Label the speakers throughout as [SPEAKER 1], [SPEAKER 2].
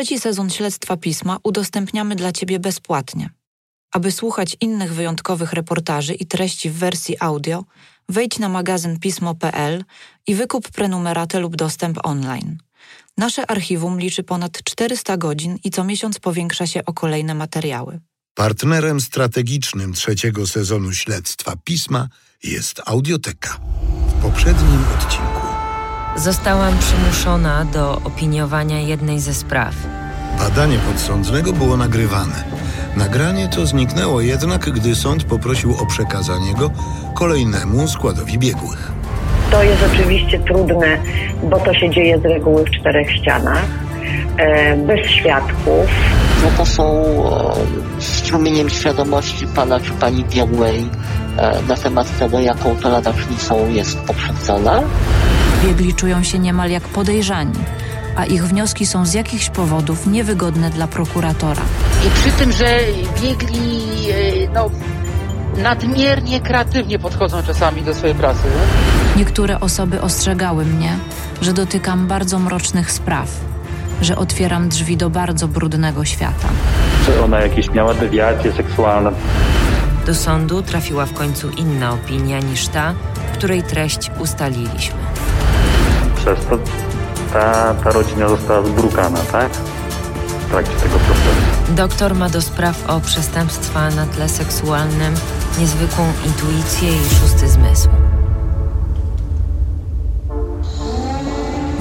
[SPEAKER 1] Trzeci sezon śledztwa pisma udostępniamy dla Ciebie bezpłatnie. Aby słuchać innych wyjątkowych reportaży i treści w wersji audio, wejdź na magazyn pismo.pl i wykup prenumeratę lub dostęp online. Nasze archiwum liczy ponad 400 godzin i co miesiąc powiększa się o kolejne materiały.
[SPEAKER 2] Partnerem strategicznym trzeciego sezonu śledztwa pisma jest Audioteka. W poprzednim odcinku
[SPEAKER 3] Zostałam przymuszona do opiniowania jednej ze spraw.
[SPEAKER 2] badanie podsądnego było nagrywane. Nagranie to zniknęło jednak, gdy sąd poprosił o przekazanie go kolejnemu składowi biegłych.
[SPEAKER 4] To jest oczywiście trudne, bo to się dzieje z reguły w czterech ścianach, bez świadków.
[SPEAKER 5] no to są e, strumieniem świadomości pana czy pani biegłej e, na temat tego, jaką to ladacznicą jest pokrzywdzona.
[SPEAKER 1] Biegli czują się niemal jak podejrzani, a ich wnioski są z jakichś powodów niewygodne dla prokuratora.
[SPEAKER 6] I przy tym, że biegli e, no, nadmiernie kreatywnie podchodzą czasami do swojej pracy.
[SPEAKER 1] Niektóre osoby ostrzegały mnie, że dotykam bardzo mrocznych spraw, że otwieram drzwi do bardzo brudnego świata.
[SPEAKER 7] Czy ona jakieś miała dewiacje seksualne?
[SPEAKER 3] Do sądu trafiła w końcu inna opinia niż ta, której treść ustaliliśmy.
[SPEAKER 7] Przez to ta, ta rodzina została zbrukana, tak? W trakcie tego procesu.
[SPEAKER 3] Doktor ma do spraw o przestępstwa na tle seksualnym niezwykłą intuicję i szósty zmysł.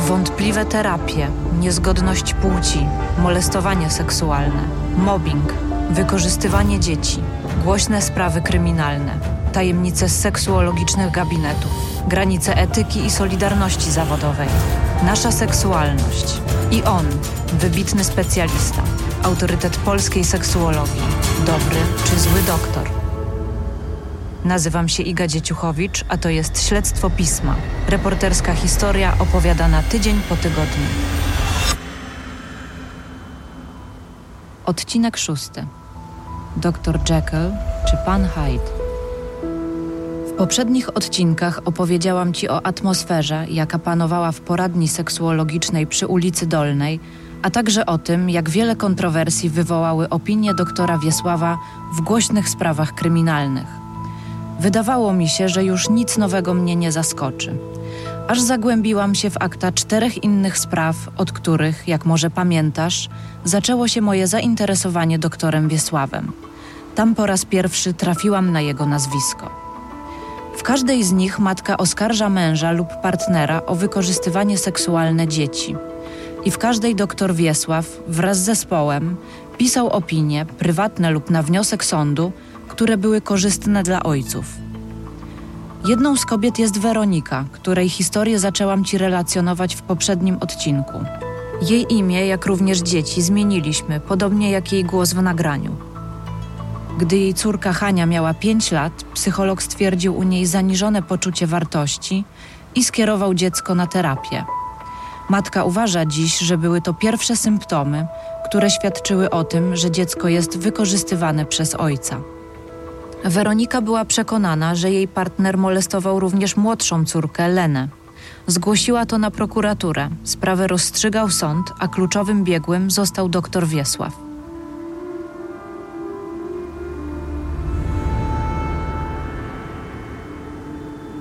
[SPEAKER 1] Wątpliwe terapie, niezgodność płci, molestowanie seksualne, mobbing, wykorzystywanie dzieci, głośne sprawy kryminalne, tajemnice seksuologicznych gabinetów, granice etyki i solidarności zawodowej, nasza seksualność i on, wybitny specjalista, autorytet polskiej seksuologii, dobry czy zły doktor. Nazywam się Iga Dzieciuchowicz, a to jest Śledztwo Pisma. Reporterska historia opowiadana tydzień po tygodniu. Odcinek szósty. Dr Jekyll czy Pan Hyde? W poprzednich odcinkach opowiedziałam Ci o atmosferze, jaka panowała w poradni seksuologicznej przy ulicy Dolnej, a także o tym, jak wiele kontrowersji wywołały opinie doktora Wiesława w głośnych sprawach kryminalnych. Wydawało mi się, że już nic nowego mnie nie zaskoczy. Aż zagłębiłam się w akta czterech innych spraw, od których, jak może pamiętasz, zaczęło się moje zainteresowanie doktorem Wiesławem. Tam po raz pierwszy trafiłam na jego nazwisko. W każdej z nich matka oskarża męża lub partnera o wykorzystywanie seksualne dzieci. I w każdej doktor Wiesław wraz z zespołem pisał opinie, prywatne lub na wniosek sądu, które były korzystne dla ojców. Jedną z kobiet jest Weronika, której historię zaczęłam Ci relacjonować w poprzednim odcinku. Jej imię, jak również dzieci, zmieniliśmy, podobnie jak jej głos w nagraniu. Gdy jej córka Hania miała 5 lat, psycholog stwierdził u niej zaniżone poczucie wartości i skierował dziecko na terapię. Matka uważa dziś, że były to pierwsze symptomy, które świadczyły o tym, że dziecko jest wykorzystywane przez ojca. Weronika była przekonana, że jej partner molestował również młodszą córkę, Lenę. Zgłosiła to na prokuraturę. Sprawę rozstrzygał sąd, a kluczowym biegłym został doktor Wiesław.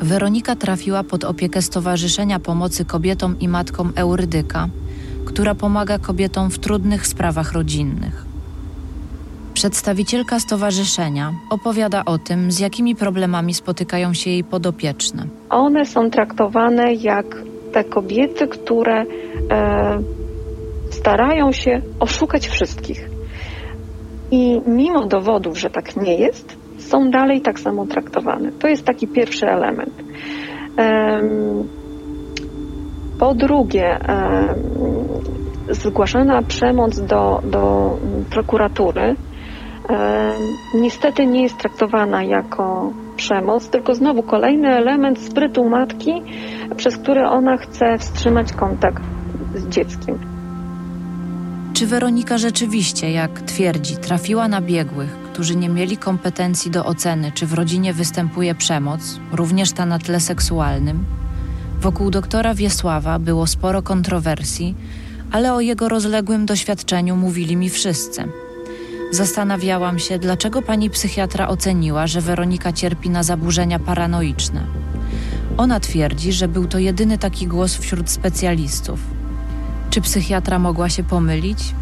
[SPEAKER 1] Weronika trafiła pod opiekę Stowarzyszenia Pomocy Kobietom i Matkom Eurydyka, która pomaga kobietom w trudnych sprawach rodzinnych. Przedstawicielka stowarzyszenia opowiada o tym, z jakimi problemami spotykają się jej podopieczne.
[SPEAKER 8] One są traktowane jak te kobiety, które e, starają się oszukać wszystkich. I mimo dowodów, że tak nie jest, są dalej tak samo traktowane. To jest taki pierwszy element. Em, Po drugie, zgłaszana przemoc do, do prokuratury niestety nie jest traktowana jako przemoc, tylko znowu kolejny element sprytu matki, przez który ona chce wstrzymać kontakt z dzieckiem.
[SPEAKER 1] Czy Weronika rzeczywiście, jak twierdzi, trafiła na biegłych, którzy nie mieli kompetencji do oceny, czy w rodzinie występuje przemoc, również ta na tle seksualnym? Wokół doktora Wiesława było sporo kontrowersji, ale o jego rozległym doświadczeniu mówili mi wszyscy. Zastanawiałam się, dlaczego pani psychiatra oceniła, że Weronika cierpi na zaburzenia paranoiczne. Ona twierdzi, że był to jedyny taki głos wśród specjalistów. Czy psychiatra mogła się pomylić?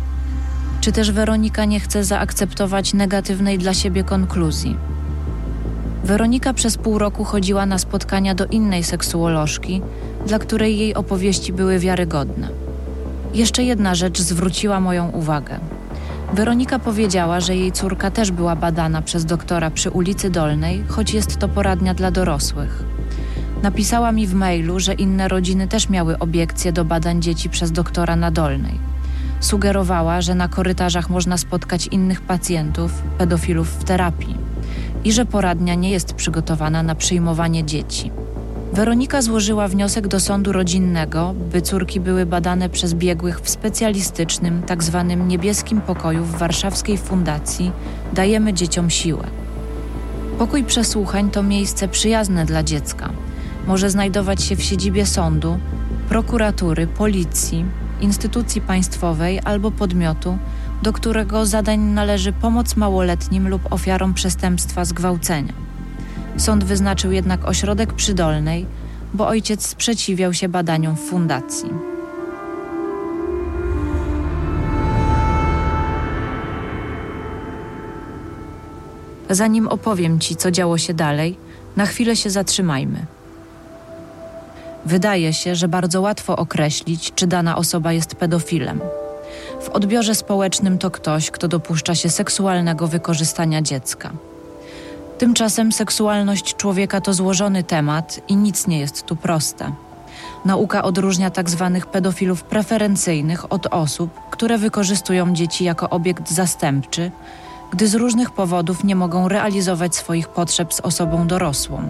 [SPEAKER 1] Czy też Weronika nie chce zaakceptować negatywnej dla siebie konkluzji? Weronika przez pół roku chodziła na spotkania do innej seksuolożki, dla której jej opowieści były wiarygodne. Jeszcze jedna rzecz zwróciła moją uwagę. Weronika powiedziała, że jej córka też była badana przez doktora przy ulicy Dolnej, choć jest to poradnia dla dorosłych. Napisała mi w mailu, że inne rodziny też miały obiekcje do badań dzieci przez doktora na Dolnej. Sugerowała, że na korytarzach można spotkać innych pacjentów, pedofilów w terapii i że poradnia nie jest przygotowana na przyjmowanie dzieci. Weronika złożyła wniosek do sądu rodzinnego, by córki były badane przez biegłych w specjalistycznym. Tak niebieskim pokoju w warszawskiej fundacji Dajemy dzieciom siłę. Pokój przesłuchań to miejsce przyjazne dla dziecka. Może znajdować się w siedzibie sądu, prokuratury, policji, instytucji państwowej albo podmiotu, do którego zadań należy pomoc małoletnim lub ofiarom przestępstwa zgwałcenia. Sąd wyznaczył jednak ośrodek przydolnej, bo ojciec sprzeciwiał się badaniom w fundacji. Zanim opowiem Ci, co działo się dalej, na chwilę się zatrzymajmy. Wydaje się, że bardzo łatwo określić, czy dana osoba jest pedofilem. W odbiorze społecznym to ktoś, kto dopuszcza się seksualnego wykorzystania dziecka. Tymczasem seksualność człowieka to złożony temat i nic nie jest tu proste. Nauka odróżnia tzw. Tak pedofilów preferencyjnych od osób, które wykorzystują dzieci jako obiekt zastępczy, gdy z różnych powodów nie mogą realizować swoich potrzeb z osobą dorosłą.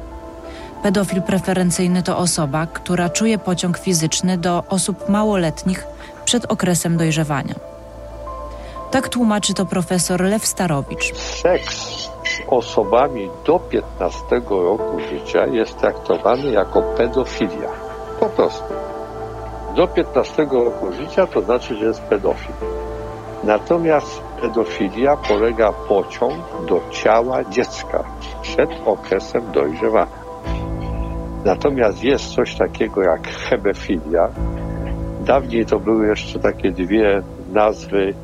[SPEAKER 1] Pedofil preferencyjny to osoba, która czuje pociąg fizyczny do osób małoletnich przed okresem dojrzewania. Tak tłumaczy to profesor Lew Starowicz.
[SPEAKER 9] Seks osobami do 15 roku życia jest traktowany jako pedofilia. Po prostu. Do 15 roku życia to znaczy, że jest pedofil. Natomiast pedofilia polega pociąg do ciała dziecka przed okresem dojrzewania. Natomiast jest coś takiego jak hebefilia. Dawniej to były jeszcze takie dwie nazwy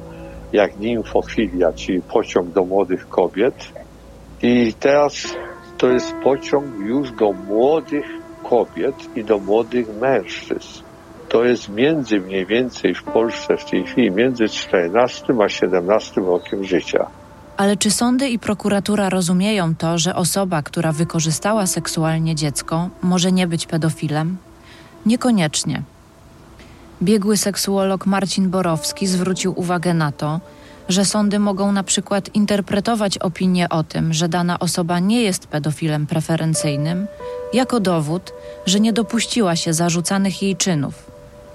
[SPEAKER 9] jak nimfofilia, czyli pociąg do młodych kobiet. I teraz to jest pociąg już do młodych kobiet i do młodych mężczyzn. To jest między mniej więcej w Polsce w tej chwili między 14 a 17 rokiem życia.
[SPEAKER 1] Ale czy sądy i prokuratura rozumieją to, że osoba, która wykorzystała seksualnie dziecko, może nie być pedofilem? Niekoniecznie. Biegły seksuolog Marcin Borowski zwrócił uwagę na to, że sądy mogą na przykład interpretować opinię o tym, że dana osoba nie jest pedofilem preferencyjnym, jako dowód, że nie dopuściła się zarzucanych jej czynów.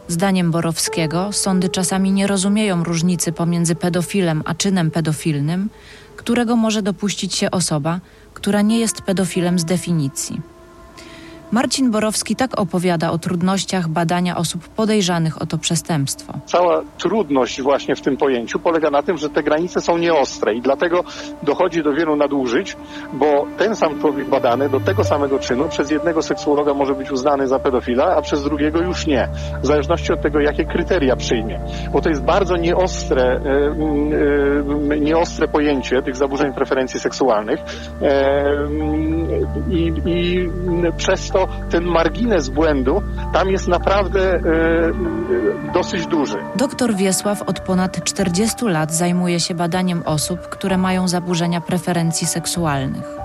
[SPEAKER 1] Zdaniem Borowskiego, sądy czasami nie rozumieją różnicy pomiędzy pedofilem a czynem pedofilnym, którego może dopuścić się osoba, która nie jest pedofilem z definicji. Marcin Borowski tak opowiada o trudnościach badania osób podejrzanych o to przestępstwo.
[SPEAKER 10] Cała trudność właśnie w tym pojęciu polega na tym, że te granice są nieostre i dlatego dochodzi do wielu nadużyć, bo ten sam człowiek badany do tego samego czynu przez jednego seksuologa może być uznany za pedofila, a przez drugiego już nie, w zależności od tego, jakie kryteria przyjmie. Bo to jest bardzo nieostre, e, e, nieostre pojęcie tych zaburzeń preferencji seksualnych e, i, i przez to to ten margines błędu tam jest naprawdę e, dosyć duży.
[SPEAKER 1] Doktor Wiesław od ponad 40 lat zajmuje się badaniem osób, które mają zaburzenia preferencji seksualnych.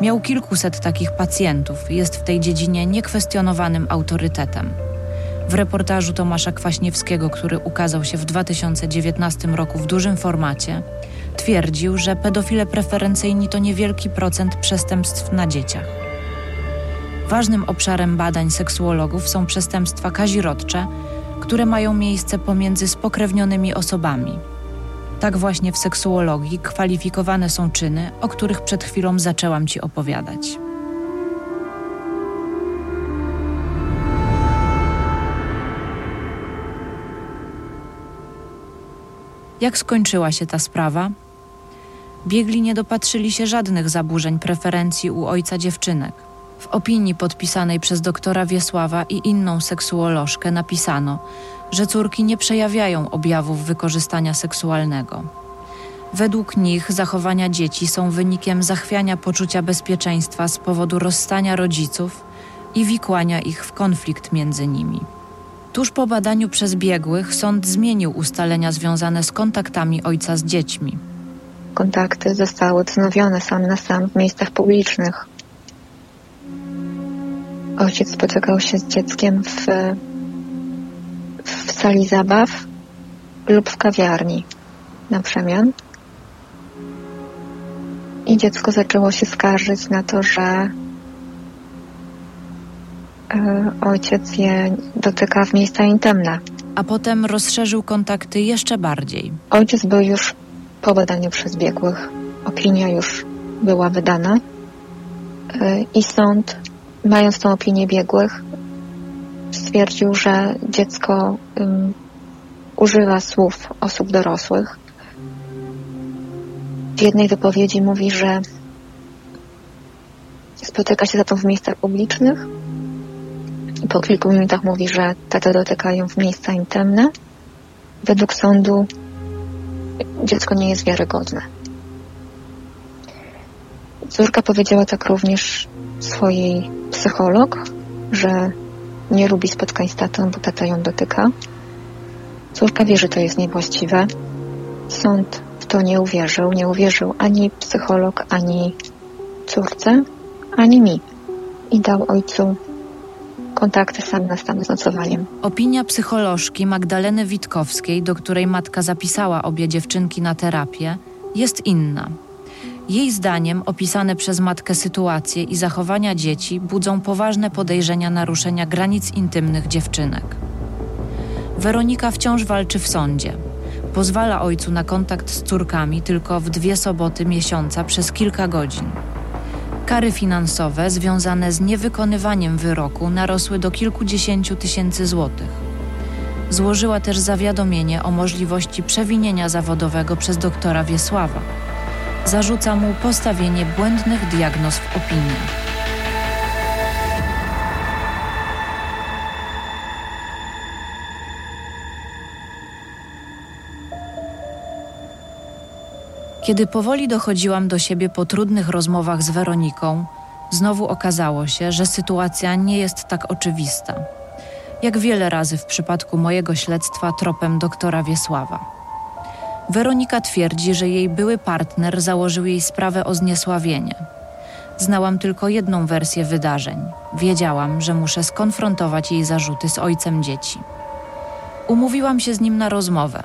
[SPEAKER 1] Miał kilkuset takich pacjentów, jest w tej dziedzinie niekwestionowanym autorytetem. W reportażu Tomasza Kwaśniewskiego, który ukazał się w 2019 roku w dużym formacie, twierdził, że pedofile preferencyjni to niewielki procent przestępstw na dzieciach. Ważnym obszarem badań seksuologów są przestępstwa kazirodcze, które mają miejsce pomiędzy spokrewnionymi osobami. Tak właśnie w seksuologii kwalifikowane są czyny, o których przed chwilą zaczęłam Ci opowiadać. Jak skończyła się ta sprawa? Biegli nie dopatrzyli się żadnych zaburzeń preferencji u ojca dziewczynek. W opinii podpisanej przez doktora Wiesława i inną seksuolożkę napisano, że córki nie przejawiają objawów wykorzystania seksualnego. Według nich zachowania dzieci są wynikiem zachwiania poczucia bezpieczeństwa z powodu rozstania rodziców i wikłania ich w konflikt między nimi. Tuż po badaniu przez biegłych sąd zmienił ustalenia związane z kontaktami ojca z dziećmi.
[SPEAKER 8] Kontakty zostały wznowione sam na sam w miejscach publicznych. Ojciec spotykał się z dzieckiem w, w sali zabaw lub w kawiarni na przemian. I dziecko zaczęło się skarżyć na to, że e, ojciec je dotyka w miejsca intymne.
[SPEAKER 1] A potem rozszerzył kontakty jeszcze bardziej.
[SPEAKER 8] Ojciec był już po badaniu przez biegłych. Opinia już była wydana e, i sąd, mając tą opinię biegłych, stwierdził, że dziecko um, używa słów osób dorosłych w jednej wypowiedzi mówi, że spotyka się za to w miejscach publicznych po kilku minutach mówi, że tatę dotykają w miejsca intymne. Według sądu dziecko nie jest wiarygodne. Córka powiedziała tak również swojej psycholog, że nie lubi spotkań z tatą, bo tata ją dotyka. Córka wie, że to jest niewłaściwe. Sąd to nie uwierzył. Nie uwierzył ani psycholog, ani córce, ani mi. I dał ojcu kontakty sam na stan z nocowaniem.
[SPEAKER 1] Opinia psycholożki Magdaleny Witkowskiej, do której matka zapisała obie dziewczynki na terapię, jest inna. Jej zdaniem opisane przez matkę sytuacje i zachowania dzieci budzą poważne podejrzenia naruszenia granic intymnych dziewczynek. Weronika wciąż walczy w sądzie pozwala ojcu na kontakt z córkami tylko w dwie soboty miesiąca przez kilka godzin. Kary finansowe związane z niewykonywaniem wyroku narosły do kilkudziesięciu tysięcy złotych. Złożyła też zawiadomienie o możliwości przewinienia zawodowego przez doktora Wiesława. Zarzuca mu postawienie błędnych diagnoz w opinii. Kiedy powoli dochodziłam do siebie po trudnych rozmowach z Weroniką, znowu okazało się, że sytuacja nie jest tak oczywista. Jak wiele razy w przypadku mojego śledztwa tropem doktora Wiesława. Weronika twierdzi, że jej były partner założył jej sprawę o zniesławienie. Znałam tylko jedną wersję wydarzeń. Wiedziałam, że muszę skonfrontować jej zarzuty z ojcem dzieci. Umówiłam się z nim na rozmowę.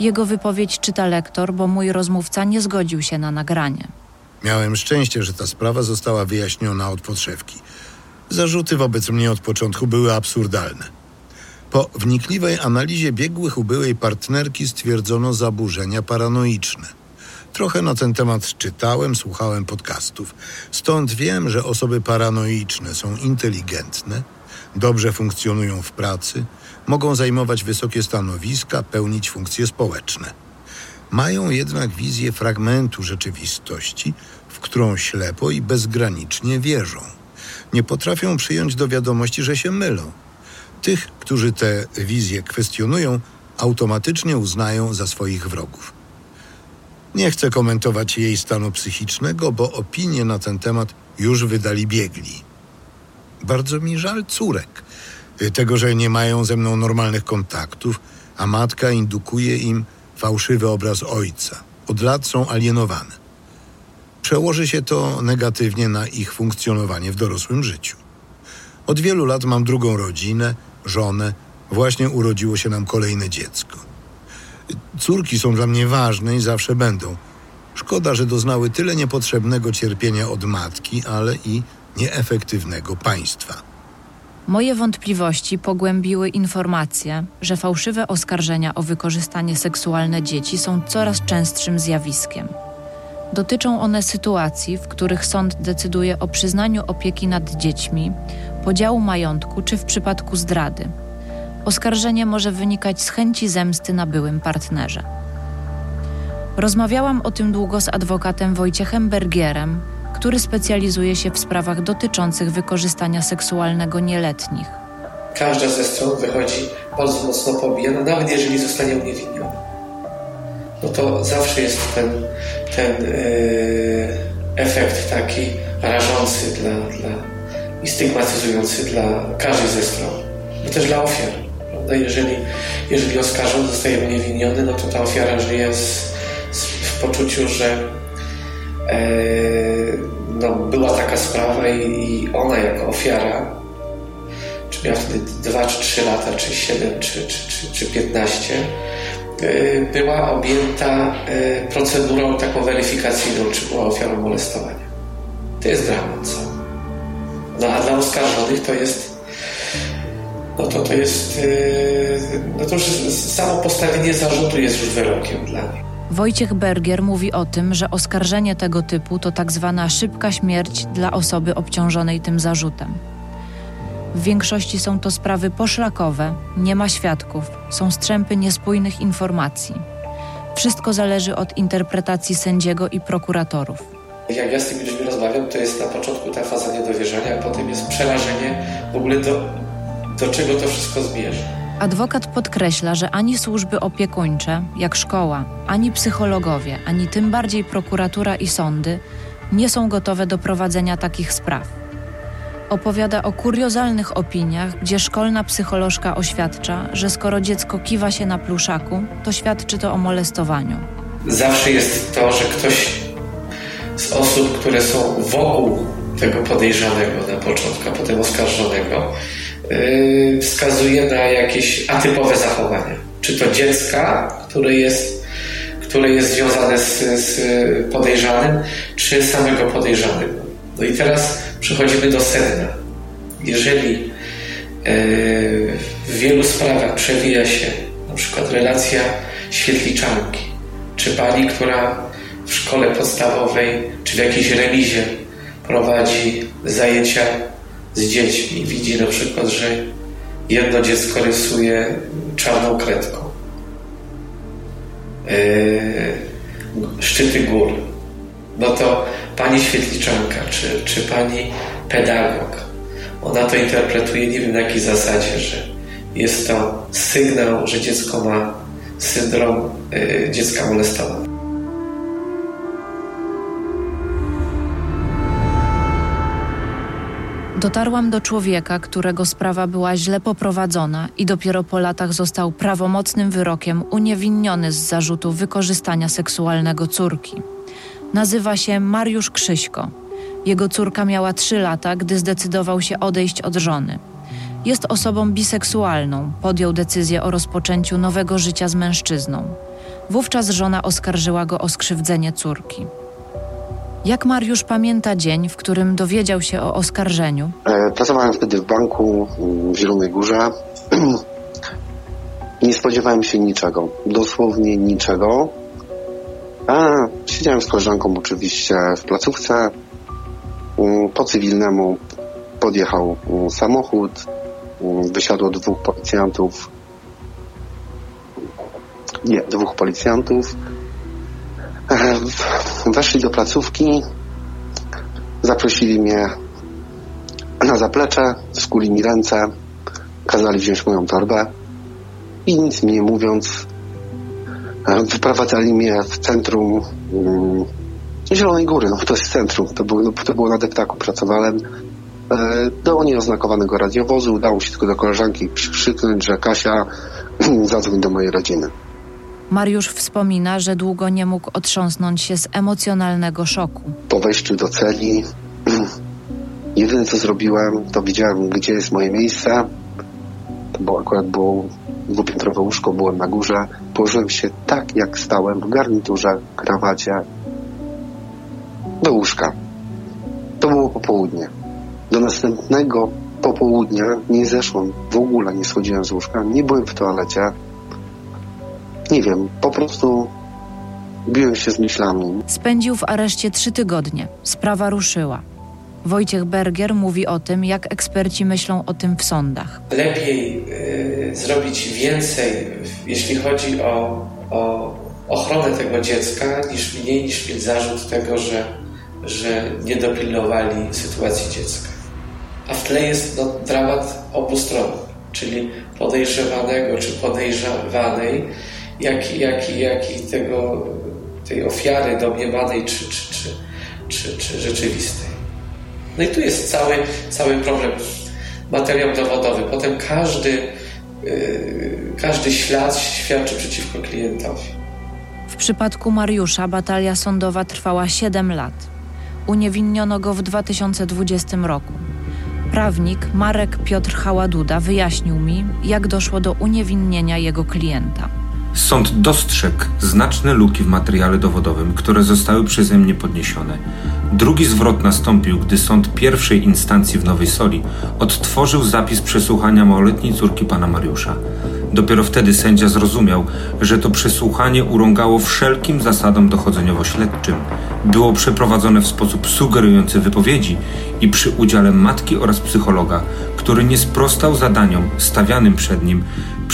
[SPEAKER 1] Jego wypowiedź czyta lektor, bo mój rozmówca nie zgodził się na nagranie.
[SPEAKER 2] Miałem szczęście, że ta sprawa została wyjaśniona od podszewki. Zarzuty wobec mnie od początku były absurdalne. Po wnikliwej analizie biegłych u byłej partnerki stwierdzono zaburzenia paranoiczne. Trochę na ten temat czytałem, słuchałem podcastów. Stąd wiem, że osoby paranoiczne są inteligentne, dobrze funkcjonują w pracy, mogą zajmować wysokie stanowiska, pełnić funkcje społeczne. Mają jednak wizję fragmentu rzeczywistości, w którą ślepo i bezgranicznie wierzą. Nie potrafią przyjąć do wiadomości, że się mylą. Tych, którzy te wizje kwestionują, automatycznie uznają za swoich wrogów. Nie chcę komentować jej stanu psychicznego, bo opinie na ten temat już wydali biegli. Bardzo mi żal córek, Y, tego, że nie mają ze mną normalnych kontaktów, a matka indukuje im fałszywy obraz ojca. Od lat są alienowane. Przełoży się to negatywnie na ich funkcjonowanie w dorosłym życiu. Od wielu lat mam drugą rodzinę, żonę, właśnie urodziło się nam kolejne dziecko. Córki są dla mnie ważne i zawsze będą. Szkoda, że doznały tyle niepotrzebnego cierpienia od matki, ale i nieefektywnego państwa.
[SPEAKER 1] Moje wątpliwości pogłębiły informacje, że fałszywe oskarżenia o wykorzystanie seksualne dzieci są coraz częstszym zjawiskiem. Dotyczą one sytuacji, w których sąd decyduje o przyznaniu opieki nad dziećmi, podziału majątku czy w przypadku zdrady. Oskarżenie może wynikać z chęci zemsty na byłym partnerze. Rozmawiałam o tym długo z adwokatem Wojciechem Bergierem, który specjalizuje się w sprawach dotyczących wykorzystania seksualnego nieletnich.
[SPEAKER 11] Każda ze stron wychodzi bardzo mocno pobijana, nawet jeżeli zostanie uniewinniona. No to zawsze jest ten, ten yy, efekt taki rażący dla, dla, i stygmatyzujący dla każdej ze stron, no też dla ofiar. Prawda? Jeżeli, jeżeli oskarżony zostaje uniewinniony, no to ta ofiara żyje z, z, w poczuciu, że yy, no, była taka sprawa i, i ona jako ofiara, czy miała wtedy 2 czy 3 lata, czy 7, czy, czy, czy, czy 15, yy, była objęta yy, procedurą taką weryfikacyjną, czy była ofiarą molestowania. To jest dramat. No a dla oskarżonych to jest no to to jest yy, no to już samo postawienie zarzutu jest już wyrokiem dla nich.
[SPEAKER 1] Wojciech Bergier mówi o tym, że oskarżenie tego typu to tak zwana szybka śmierć dla osoby obciążonej tym zarzutem. W większości są to sprawy poszlakowe, nie ma świadków, są strzępy niespójnych informacji. Wszystko zależy od interpretacji sędziego i prokuratorów.
[SPEAKER 11] Jak ja z tymi ludźmi rozmawiam, to jest na początku ta faza niedowierzania, a potem jest przerażenie w ogóle do, do czego to wszystko zmierza.
[SPEAKER 1] Adwokat podkreśla, że ani służby opiekuńcze, jak szkoła, ani psychologowie, ani tym bardziej prokuratura i sądy nie są gotowe do prowadzenia takich spraw. Opowiada o kuriozalnych opiniach, gdzie szkolna psycholożka oświadcza, że skoro dziecko kiwa się na pluszaku, to świadczy to o molestowaniu.
[SPEAKER 11] Zawsze jest to, że ktoś z osób, które są wokół tego podejrzanego na początku, a potem oskarżonego, yy, wskazuje na jakieś atypowe zachowania. Czy to dziecka, które jest, które jest związane z, z podejrzanym, czy samego podejrzanego. No i teraz przechodzimy do sedna. Jeżeli yy, w wielu sprawach przewija się na przykład relacja świetliczanki, czy pani, która w szkole podstawowej, czy w jakiejś remizie prowadzi zajęcia z dziećmi. Widzi na przykład, że jedno dziecko rysuje czarną kredką. Yy, szczyty gór. No to pani świetliczanka, czy, czy pani pedagog, ona to interpretuje nie wiem na jakiej zasadzie, że jest to sygnał, że dziecko ma syndrom yy, dziecka molestowanego.
[SPEAKER 1] Dotarłam do człowieka, którego sprawa była źle poprowadzona i dopiero po latach został prawomocnym wyrokiem uniewinniony z zarzutu wykorzystania seksualnego córki. Nazywa się Mariusz Krzyśko. Jego córka miała trzy lata, gdy zdecydował się odejść od żony. Jest osobą biseksualną, podjął decyzję o rozpoczęciu nowego życia z mężczyzną. Wówczas żona oskarżyła go o skrzywdzenie córki. Jak Mariusz pamięta dzień, w którym dowiedział się o oskarżeniu?
[SPEAKER 12] Pracowałem wtedy w banku w Zielonej Górze. Nie spodziewałem się niczego, dosłownie niczego. A siedziałem z koleżanką oczywiście w placówce. Po cywilnemu podjechał samochód. Wysiadło dwóch policjantów. Nie, dwóch policjantów. Weszli do placówki, zaprosili mnie na zaplecze, skuli mi ręce, kazali wziąć moją torbę i nic mi nie mówiąc wyprowadzali mnie w centrum um, Zielonej Góry, no to jest centrum, to było, to było na deptaku, pracowałem do nieoznakowanego radiowozu, udało się tylko do koleżanki krzyknąć, że Kasia zadzwoń do mojej rodziny.
[SPEAKER 1] Mariusz wspomina, że długo nie mógł otrząsnąć się z emocjonalnego szoku.
[SPEAKER 12] Po wejściu do celi, jedyne co zrobiłem, to widziałem, gdzie jest moje miejsce. To było akurat było dwupiętrowe łóżko, byłem na górze. Położyłem się tak, jak stałem, w garniturze, krawacie, do łóżka. To było popołudnie. Do następnego popołudnia nie zeszłem, w ogóle nie schodziłem z łóżka, nie byłem w toalecie. Nie wiem, po prostu biłem się z myślami.
[SPEAKER 1] Spędził w areszcie trzy tygodnie. Sprawa ruszyła. Wojciech Bergier mówi o tym, jak eksperci myślą o tym w sądach.
[SPEAKER 11] Lepiej y, zrobić więcej, jeśli chodzi o, o ochronę ochronę tego dziecka, niż mniej niż mieć zarzut tego, że, że nie dopilnowali sytuacji dziecka. A w tle jest no, dramat obu stron, czyli podejrzewanego czy podejrzewanej, jak, jak, jak i tego, tej ofiary domniemanej czy, czy, czy, czy, czy rzeczywistej. No i tu jest cały, cały problem. Materiał dowodowy. Potem każdy, yy, każdy ślad świadczy przeciwko klientowi.
[SPEAKER 1] W przypadku Mariusza batalia sądowa trwała 7 lat. Uniewinniono go w 2020 roku. Prawnik Marek Piotr Haładuda wyjaśnił mi, jak doszło do uniewinnienia jego klienta.
[SPEAKER 13] Sąd dostrzegł znaczne luki w materiale dowodowym, które zostały przeze mnie podniesione. Drugi zwrot nastąpił, gdy sąd pierwszej instancji w Nowej Soli odtworzył zapis przesłuchania małoletniej córki pana Mariusza. Dopiero wtedy sędzia zrozumiał, że to przesłuchanie urągało wszelkim zasadom dochodzeniowo-śledczym. Było przeprowadzone w sposób sugerujący wypowiedzi i przy udziale matki oraz psychologa, który nie sprostał zadaniom stawianym przed nim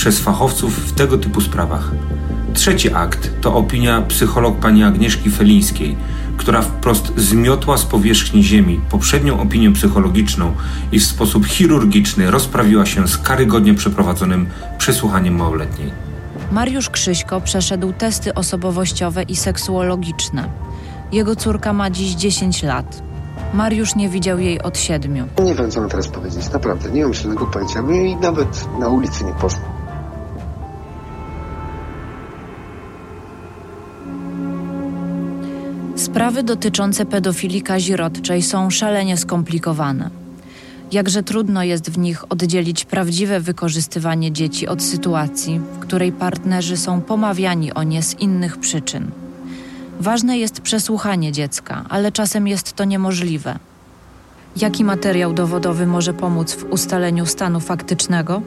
[SPEAKER 13] przez fachowców w tego typu sprawach. Trzeci akt to opinia psycholog pani Agnieszki Felińskiej, która wprost zmiotła z powierzchni ziemi poprzednią opinię psychologiczną i w sposób chirurgiczny rozprawiła się z karygodnie przeprowadzonym przesłuchaniem małoletniej.
[SPEAKER 1] Mariusz Krzyśko przeszedł testy osobowościowe i seksuologiczne. Jego córka ma dziś 10 lat. Mariusz nie widział jej od siedmiu.
[SPEAKER 12] Nie wiem, co mam teraz powiedzieć. Naprawdę, nie mam żadnego pojęcia. My jej nawet na ulicy nie poznam.
[SPEAKER 1] Sprawy dotyczące pedofilii kazirodczej są szalenie skomplikowane. Jakże trudno jest w nich oddzielić prawdziwe wykorzystywanie dzieci od sytuacji, w której partnerzy są pomawiani o nie z innych przyczyn. Ważne jest przesłuchanie dziecka, ale czasem jest to niemożliwe. Jaki materiał dowodowy może pomóc w ustaleniu stanu faktycznego?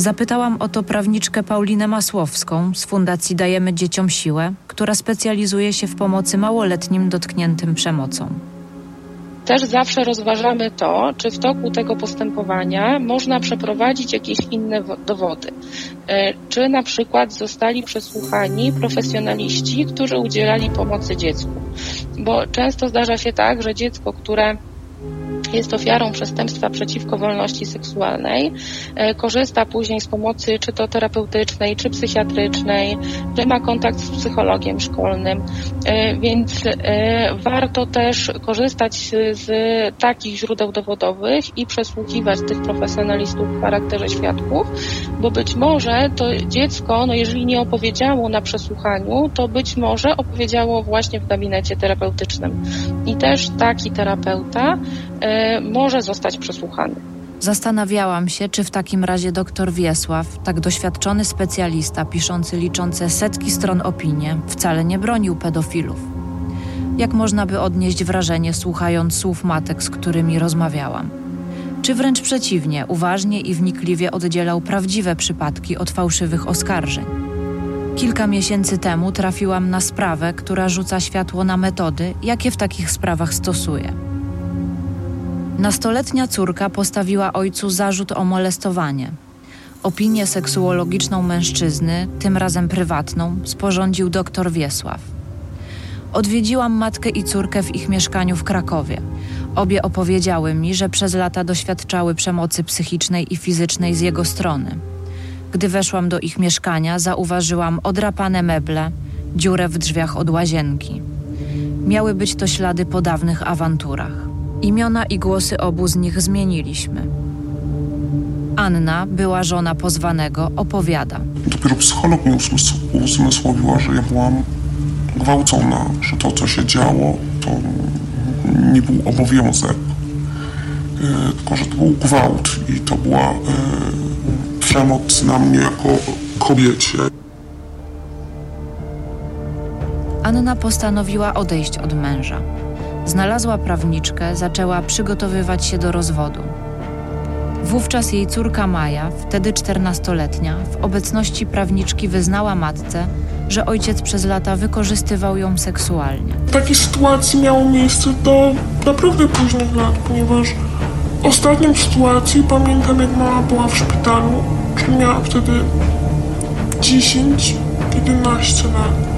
[SPEAKER 1] Zapytałam o to prawniczkę Paulinę Masłowską z Fundacji Dajemy Dzieciom Siłę, która specjalizuje się w pomocy małoletnim dotkniętym przemocą.
[SPEAKER 14] Też zawsze rozważamy to, czy w toku tego postępowania można przeprowadzić jakieś inne dowody. E, czy na przykład zostali przesłuchani profesjonaliści, którzy udzielali pomocy dziecku. Bo często zdarza się tak, że dziecko, które jest ofiarą przestępstwa przeciwko wolności seksualnej, e, korzysta później z pomocy czy to terapeutycznej, czy psychiatrycznej, czy ma kontakt z psychologiem szkolnym, e, więc e, warto też korzystać z takich źródeł dowodowych i przesłuchiwać tych profesjonalistów w charakterze świadków, bo być może to dziecko, no jeżeli nie opowiedziało na przesłuchaniu, to być może opowiedziało właśnie w gabinecie terapeutycznym. I też taki terapeuta może zostać przesłuchany.
[SPEAKER 1] Zastanawiałam się, czy w takim razie dr Wiesław, tak doświadczony specjalista piszący liczące setki stron opinie, wcale nie bronił pedofilów. Jak można by odnieść wrażenie, słuchając słów matek, z którymi rozmawiałam? Czy wręcz przeciwnie, uważnie i wnikliwie oddzielał prawdziwe przypadki od fałszywych oskarżeń? Kilka miesięcy temu trafiłam na sprawę, która rzuca światło na metody, jakie w takich sprawach stosuje. Nastoletnia córka postawiła ojcu zarzut o molestowanie. Opinię seksuologiczną mężczyzny, tym razem prywatną, sporządził dr Wiesław. Odwiedziłam matkę i córkę w ich mieszkaniu w Krakowie. Obie opowiedziały mi, że przez lata doświadczały przemocy psychicznej i fizycznej z jego strony. Gdy weszłam do ich mieszkania, zauważyłam odrapane meble, dziurę w drzwiach od łazienki. Miały być to ślady po dawnych awanturach. Imiona i głosy obu z nich zmieniliśmy. Anna, była żona pozwanego, opowiada.
[SPEAKER 15] Dopiero psycholog mi uzmysłowiła, że ja byłam gwałcona, że to, co się działo, to nie był obowiązek, e, tylko że to był gwałt i to była e, przemoc na mnie jako kobiecie.
[SPEAKER 1] Anna postanowiła odejść od męża. Znalazła prawniczkę, zaczęła przygotowywać się do rozwodu. Wówczas jej córka Maja, wtedy czternastoletnia, w obecności prawniczki wyznała matce, że ojciec przez lata wykorzystywał ją seksualnie.
[SPEAKER 15] Takie sytuacje miało miejsce do naprawdę późnych lat, ponieważ ostatnią sytuację pamiętam jak mama była w szpitalu, czyli miała wtedy 10-11 lat.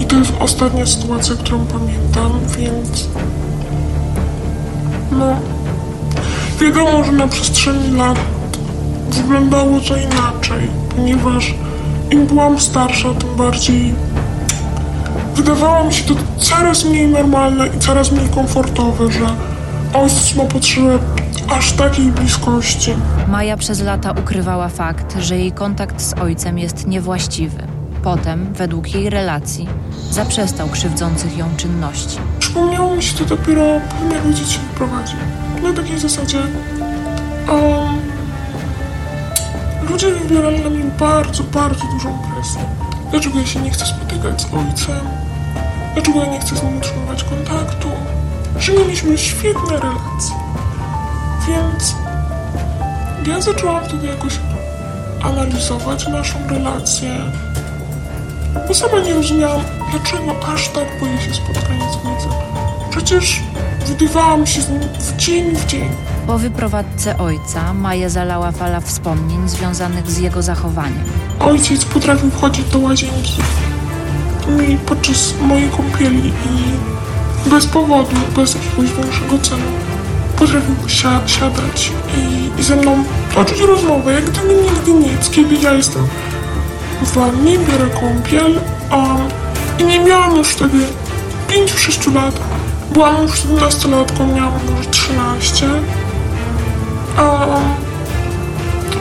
[SPEAKER 15] I to jest ostatnia sytuacja, którą pamiętam, więc no wiadomo, że na przestrzeni lat wyglądało to inaczej, ponieważ im byłam starsza, tym bardziej wydawało mi się to coraz mniej normalne i coraz mniej komfortowe, że ojciec ma potrzebę aż takiej bliskości.
[SPEAKER 1] Maja przez lata ukrywała fakt, że jej kontakt z ojcem jest niewłaściwy. Potem, według jej relacji, zaprzestał krzywdzących ją czynności.
[SPEAKER 15] Przypomniało mi się to dopiero po jak ojciec się wyprowadził. Na takiej zasadzie um, ludzie wywierali na mnie bardzo, bardzo dużą presję. Dlaczego ja się nie chcę spotykać z ojcem? Dlaczego ja nie chcę z nim utrzymywać kontaktu? Że mieliśmy świetne relacje. Więc ja zaczęłam wtedy jakoś analizować naszą relację. Bo sama nie rozumiałam, dlaczego aż tak boję się spotkania z ojcem. Przecież widywałam się z nim w dzień w dzień.
[SPEAKER 1] Po wyprowadzce ojca Maję zalała fala wspomnień związanych z jego zachowaniem.
[SPEAKER 15] Ojciec potrafił wchodzić do łazienki mi podczas mojej kąpieli i bez powodu, bez jakiegoś większego celu potrafił si- siadać i, i ze mną toczyć rozmowę, jak gdyby nigdy nic, kiedy ja jestem w wannie, biorę kąpiel um, i nie miałam już wtedy 5-6 lat. Byłam już wtedy nastolatką, miałam może 13. Um,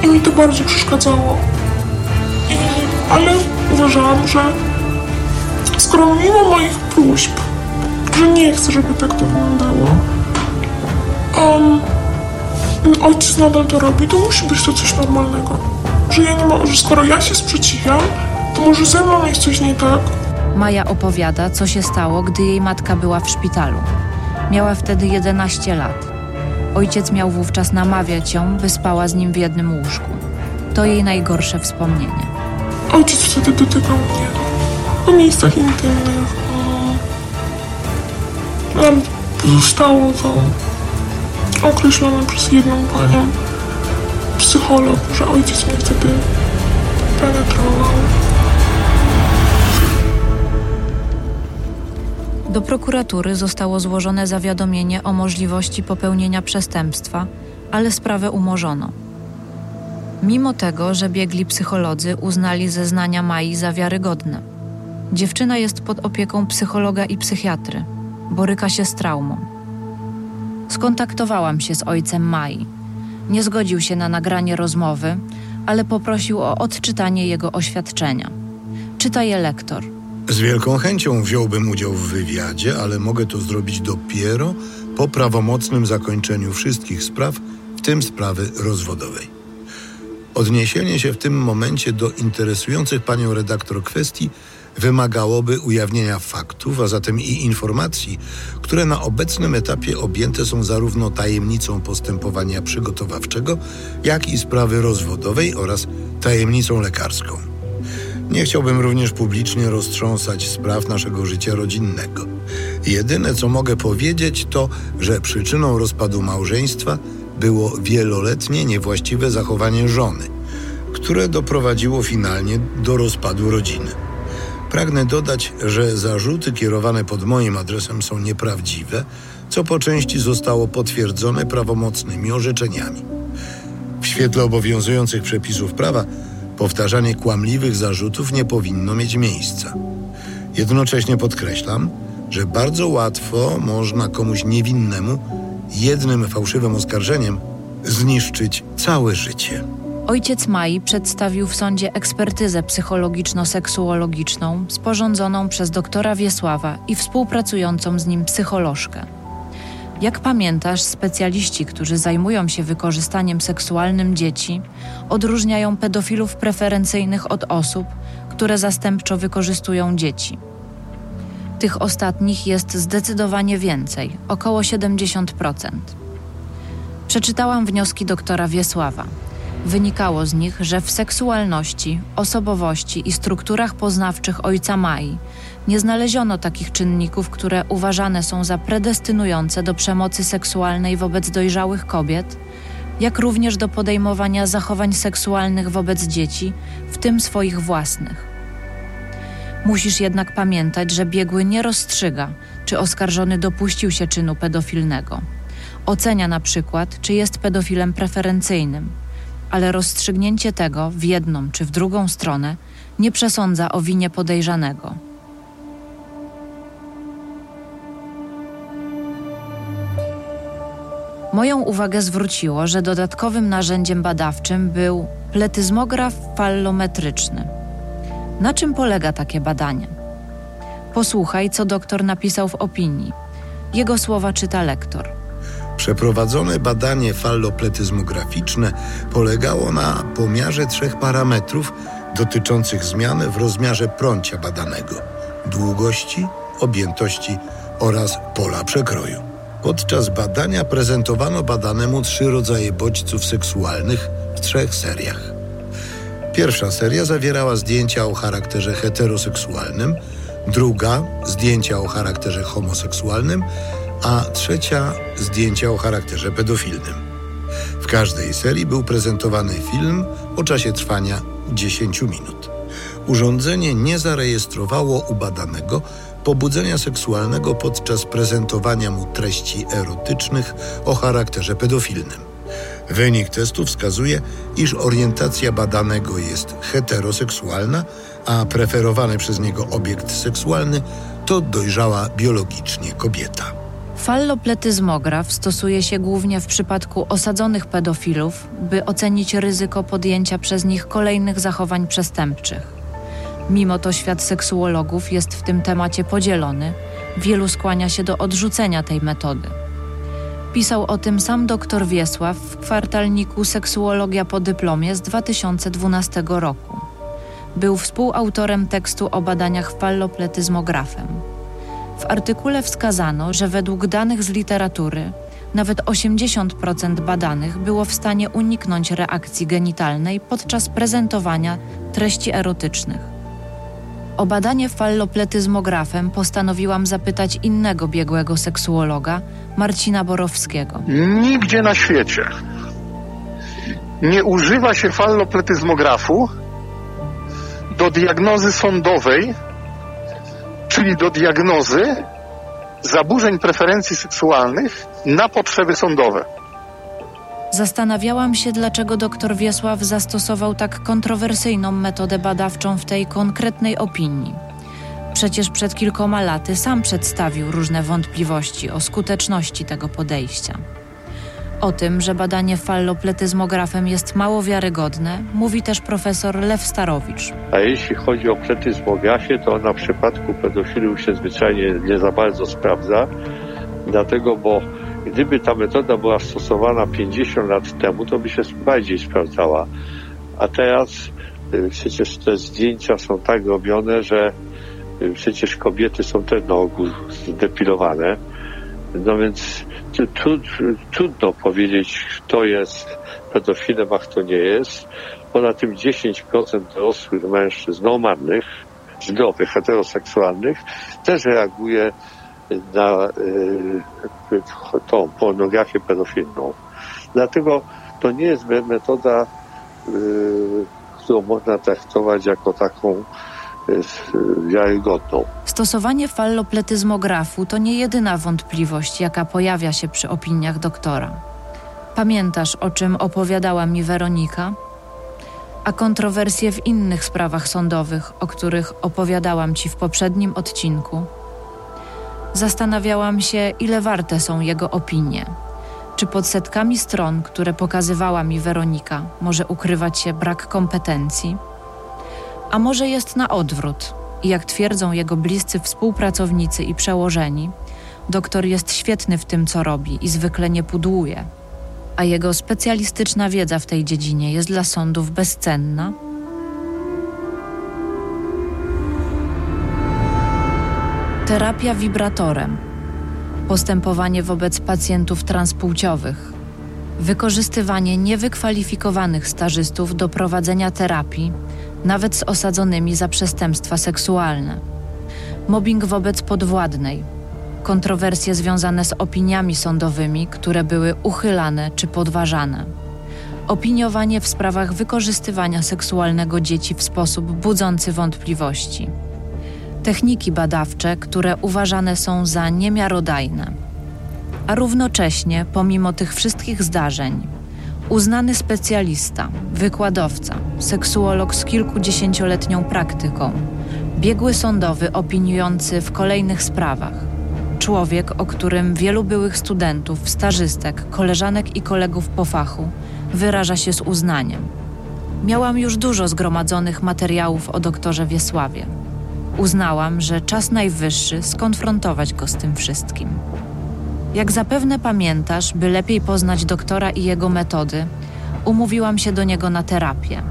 [SPEAKER 15] I mi to bardzo przeszkadzało. I, ale uważałam, że skoro mimo moich próśb, że nie chcę, żeby tak to wyglądało, um, ojciec nadal to robi, to musi być to coś normalnego. Że ja nie że skoro ja się sprzeciwiam, to może ze mną jest coś nie tak.
[SPEAKER 1] Maja opowiada, co się stało, gdy jej matka była w szpitalu. Miała wtedy 11 lat. Ojciec miał wówczas namawiać ją, by spała z nim w jednym łóżku. To jej najgorsze wspomnienie.
[SPEAKER 15] Ojciec wtedy dotykał mnie po miejscach intymnych. Nam zostało to określone przez jedną panią psycholog, że ojciec mnie wtedy penetrował.
[SPEAKER 1] Do prokuratury zostało złożone zawiadomienie o możliwości popełnienia przestępstwa, ale sprawę umorzono. Mimo tego, że biegli psycholodzy uznali zeznania Mai za wiarygodne. Dziewczyna jest pod opieką psychologa i psychiatry, boryka się z traumą. Skontaktowałam się z ojcem Mai. Nie zgodził się na nagranie rozmowy, ale poprosił o odczytanie jego oświadczenia. Czyta je lektor.
[SPEAKER 2] Z wielką chęcią wziąłbym udział w wywiadzie, ale mogę to zrobić dopiero po prawomocnym zakończeniu wszystkich spraw, w tym sprawy rozwodowej. Odniesienie się w tym momencie do interesujących panią redaktor kwestii wymagałoby ujawnienia faktów, a zatem i informacji, które na obecnym etapie objęte są zarówno tajemnicą postępowania przygotowawczego, jak i sprawy rozwodowej oraz tajemnicą lekarską. Nie chciałbym również publicznie roztrząsać spraw naszego życia rodzinnego. Jedyne, co mogę powiedzieć, to, że przyczyną rozpadu małżeństwa było wieloletnie niewłaściwe zachowanie żony, które doprowadziło finalnie do rozpadu rodziny. Pragnę dodać, że zarzuty kierowane pod moim adresem są nieprawdziwe, co po części zostało potwierdzone prawomocnymi orzeczeniami. W świetle obowiązujących przepisów prawa, powtarzanie kłamliwych zarzutów nie powinno mieć miejsca. Jednocześnie podkreślam, że bardzo łatwo można komuś niewinnemu jednym fałszywym oskarżeniem zniszczyć całe życie.
[SPEAKER 1] Ojciec Mai przedstawił w sądzie ekspertyzę psychologiczno-seksuologiczną sporządzoną przez doktora Wiesława i współpracującą z nim psycholożkę. Jak pamiętasz, specjaliści, którzy zajmują się wykorzystaniem seksualnym dzieci, odróżniają pedofilów preferencyjnych od osób, które zastępczo wykorzystują dzieci. Tych ostatnich jest zdecydowanie więcej, około 70%. Przeczytałam wnioski doktora Wiesława. Wynikało z nich, że w seksualności, osobowości i strukturach poznawczych ojca Mai nie znaleziono takich czynników, które uważane są za predestynujące do przemocy seksualnej wobec dojrzałych kobiet, jak również do podejmowania zachowań seksualnych wobec dzieci, w tym swoich własnych. Musisz jednak pamiętać, że biegły nie rozstrzyga, czy oskarżony dopuścił się czynu pedofilnego. Ocenia na przykład, czy jest pedofilem preferencyjnym, ale rozstrzygnięcie tego w jedną czy w drugą stronę nie przesądza o winie podejrzanego. Moją uwagę zwróciło, że dodatkowym narzędziem badawczym był pletyzmograf fallometryczny. Na czym polega takie badanie? Posłuchaj, co doktor napisał w opinii. Jego słowa czyta lektor.
[SPEAKER 2] Przeprowadzone badanie fallopletyzmograficzne polegało na pomiarze trzech parametrów dotyczących zmian w rozmiarze prącia badanego długości, objętości oraz pola przekroju. Podczas badania prezentowano badanemu trzy rodzaje bodźców seksualnych w trzech seriach. Pierwsza seria zawierała zdjęcia o charakterze heteroseksualnym, druga zdjęcia o charakterze homoseksualnym, a trzecia zdjęcia o charakterze pedofilnym. W każdej serii był prezentowany film o czasie trwania 10 minut. Urządzenie nie zarejestrowało u badanego pobudzenia seksualnego podczas prezentowania mu treści erotycznych o charakterze pedofilnym. Wynik testu wskazuje, iż orientacja badanego jest heteroseksualna, a preferowany przez niego obiekt seksualny to dojrzała biologicznie kobieta.
[SPEAKER 1] Fallopletyzmograf stosuje się głównie w przypadku osadzonych pedofilów, by ocenić ryzyko podjęcia przez nich kolejnych zachowań przestępczych. Mimo to świat seksuologów jest w tym temacie podzielony, wielu skłania się do odrzucenia tej metody. Pisał o tym sam dr Wiesław w kwartalniku Seksuologia po dyplomie z 2012 roku. Był współautorem tekstu o badaniach fallopletyzmografem. W artykule wskazano, że według danych z literatury nawet 80% badanych było w stanie uniknąć reakcji genitalnej podczas prezentowania treści erotycznych. O badanie fallopletyzmografem postanowiłam zapytać innego biegłego seksuologa, Marcina Borowskiego.
[SPEAKER 10] Nigdzie na świecie nie używa się fallopletyzmografu do diagnozy sądowej, czyli do diagnozy zaburzeń preferencji seksualnych na potrzeby sądowe.
[SPEAKER 1] Zastanawiałam się, dlaczego dr Wiesław zastosował tak kontrowersyjną metodę badawczą w tej konkretnej opinii. Przecież przed kilkoma laty sam przedstawił różne wątpliwości o skuteczności tego podejścia. O tym, że badanie fallopletyzmografem jest mało wiarygodne, mówi też profesor Lew Starowicz.
[SPEAKER 9] A jeśli chodzi o pletyzmografię, to na przypadku pedofilów się zwyczajnie nie za bardzo sprawdza, dlatego, bo Gdyby ta metoda była stosowana 50 lat temu, to by się bardziej sprawdzała. A teraz y, przecież te zdjęcia są tak robione, że y, przecież kobiety są też na ogół zdepilowane. No więc trudno powiedzieć, kto jest pedofilem, a kto nie jest. Poza tym 10% dorosłych mężczyzn normalnych, zdrowych, heteroseksualnych też reaguje na y, tą pornografię pedofilną. Dlatego to nie jest metoda, y, którą można traktować jako taką y, wiarygodną.
[SPEAKER 1] Stosowanie fallopletyzmografu to nie jedyna wątpliwość, jaka pojawia się przy opiniach doktora. Pamiętasz, o czym opowiadała mi Weronika? A kontrowersje w innych sprawach sądowych, o których opowiadałam ci w poprzednim odcinku? Zastanawiałam się, ile warte są jego opinie. Czy pod setkami stron, które pokazywała mi Weronika, może ukrywać się brak kompetencji? A może jest na odwrót i jak twierdzą jego bliscy współpracownicy i przełożeni, doktor jest świetny w tym, co robi i zwykle nie pudłuje, a jego specjalistyczna wiedza w tej dziedzinie jest dla sądów bezcenna? Terapia wibratorem. Postępowanie wobec pacjentów transpłciowych. Wykorzystywanie niewykwalifikowanych stażystów do prowadzenia terapii, nawet z osadzonymi za przestępstwa seksualne. Mobbing wobec podwładnej. Kontrowersje związane z opiniami sądowymi, które były uchylane czy podważane. Opiniowanie w sprawach wykorzystywania seksualnego dzieci w sposób budzący wątpliwości techniki badawcze, które uważane są za niemiarodajne. A równocześnie, pomimo tych wszystkich zdarzeń, uznany specjalista, wykładowca, seksuolog z kilkudziesięcioletnią praktyką, biegły sądowy opiniujący w kolejnych sprawach, człowiek, o którym wielu byłych studentów, stażystek, koleżanek i kolegów po fachu wyraża się z uznaniem. Miałam już dużo zgromadzonych materiałów o doktorze Wiesławie. Uznałam, że czas najwyższy skonfrontować go z tym wszystkim. Jak zapewne pamiętasz, by lepiej poznać doktora i jego metody, umówiłam się do niego na terapię.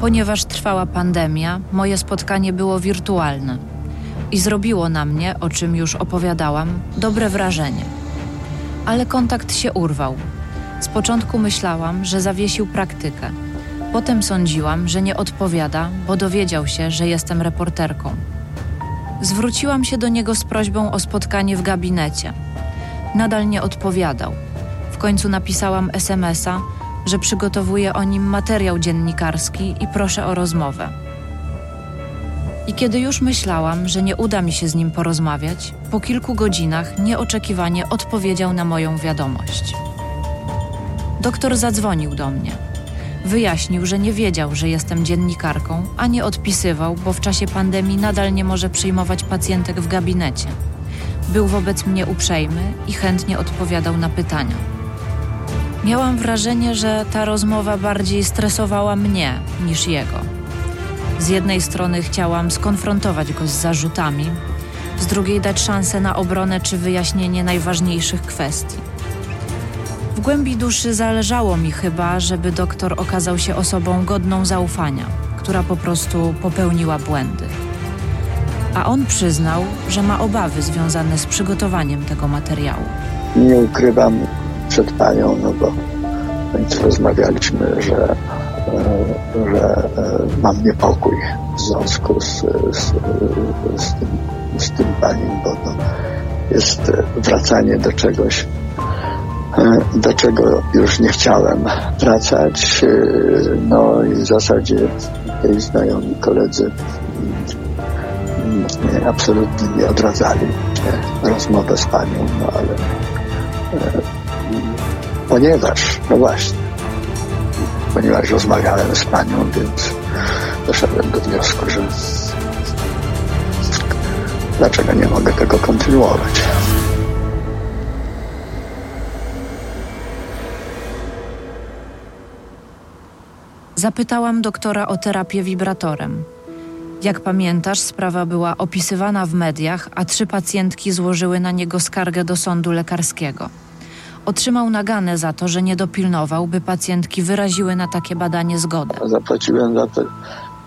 [SPEAKER 1] Ponieważ trwała pandemia, moje spotkanie było wirtualne i zrobiło na mnie, o czym już opowiadałam, dobre wrażenie. Ale kontakt się urwał. Z początku myślałam, że zawiesił praktykę. Potem sądziłam, że nie odpowiada, bo dowiedział się, że jestem reporterką. Zwróciłam się do niego z prośbą o spotkanie w gabinecie. Nadal nie odpowiadał. W końcu napisałam SMS-a, że przygotowuję o nim materiał dziennikarski i proszę o rozmowę. I kiedy już myślałam, że nie uda mi się z nim porozmawiać, po kilku godzinach nieoczekiwanie odpowiedział na moją wiadomość. Doktor zadzwonił do mnie. Wyjaśnił, że nie wiedział, że jestem dziennikarką, a nie odpisywał, bo w czasie pandemii nadal nie może przyjmować pacjentek w gabinecie. Był wobec mnie uprzejmy i chętnie odpowiadał na pytania. Miałam wrażenie, że ta rozmowa bardziej stresowała mnie niż jego. Z jednej strony chciałam skonfrontować go z zarzutami, z drugiej dać szansę na obronę czy wyjaśnienie najważniejszych kwestii. W głębi duszy zależało mi chyba, żeby doktor okazał się osobą godną zaufania, która po prostu popełniła błędy. A on przyznał, że ma obawy związane z przygotowaniem tego materiału.
[SPEAKER 16] Nie ukrywam przed panią, no bo rozmawialiśmy, że, e, że e, mam niepokój w związku z, z, z, tym, z tym paniem, bo to jest wracanie do czegoś, e, do czego już nie chciałem wracać. No i w zasadzie tej znajomi koledzy absolutnie nie odradzali rozmowę z panią, no ale ponieważ, no właśnie, ponieważ rozmawiałem z panią, więc doszedłem do wniosku, że dlaczego nie mogę tego kontynuować.
[SPEAKER 1] Zapytałam doktora o terapię wibratorem. Jak pamiętasz, sprawa była opisywana w mediach, a trzy pacjentki złożyły na niego skargę do sądu lekarskiego. Otrzymał naganę za to, że nie dopilnował, by pacjentki wyraziły na takie badanie zgodę.
[SPEAKER 16] Zapłaciłem za to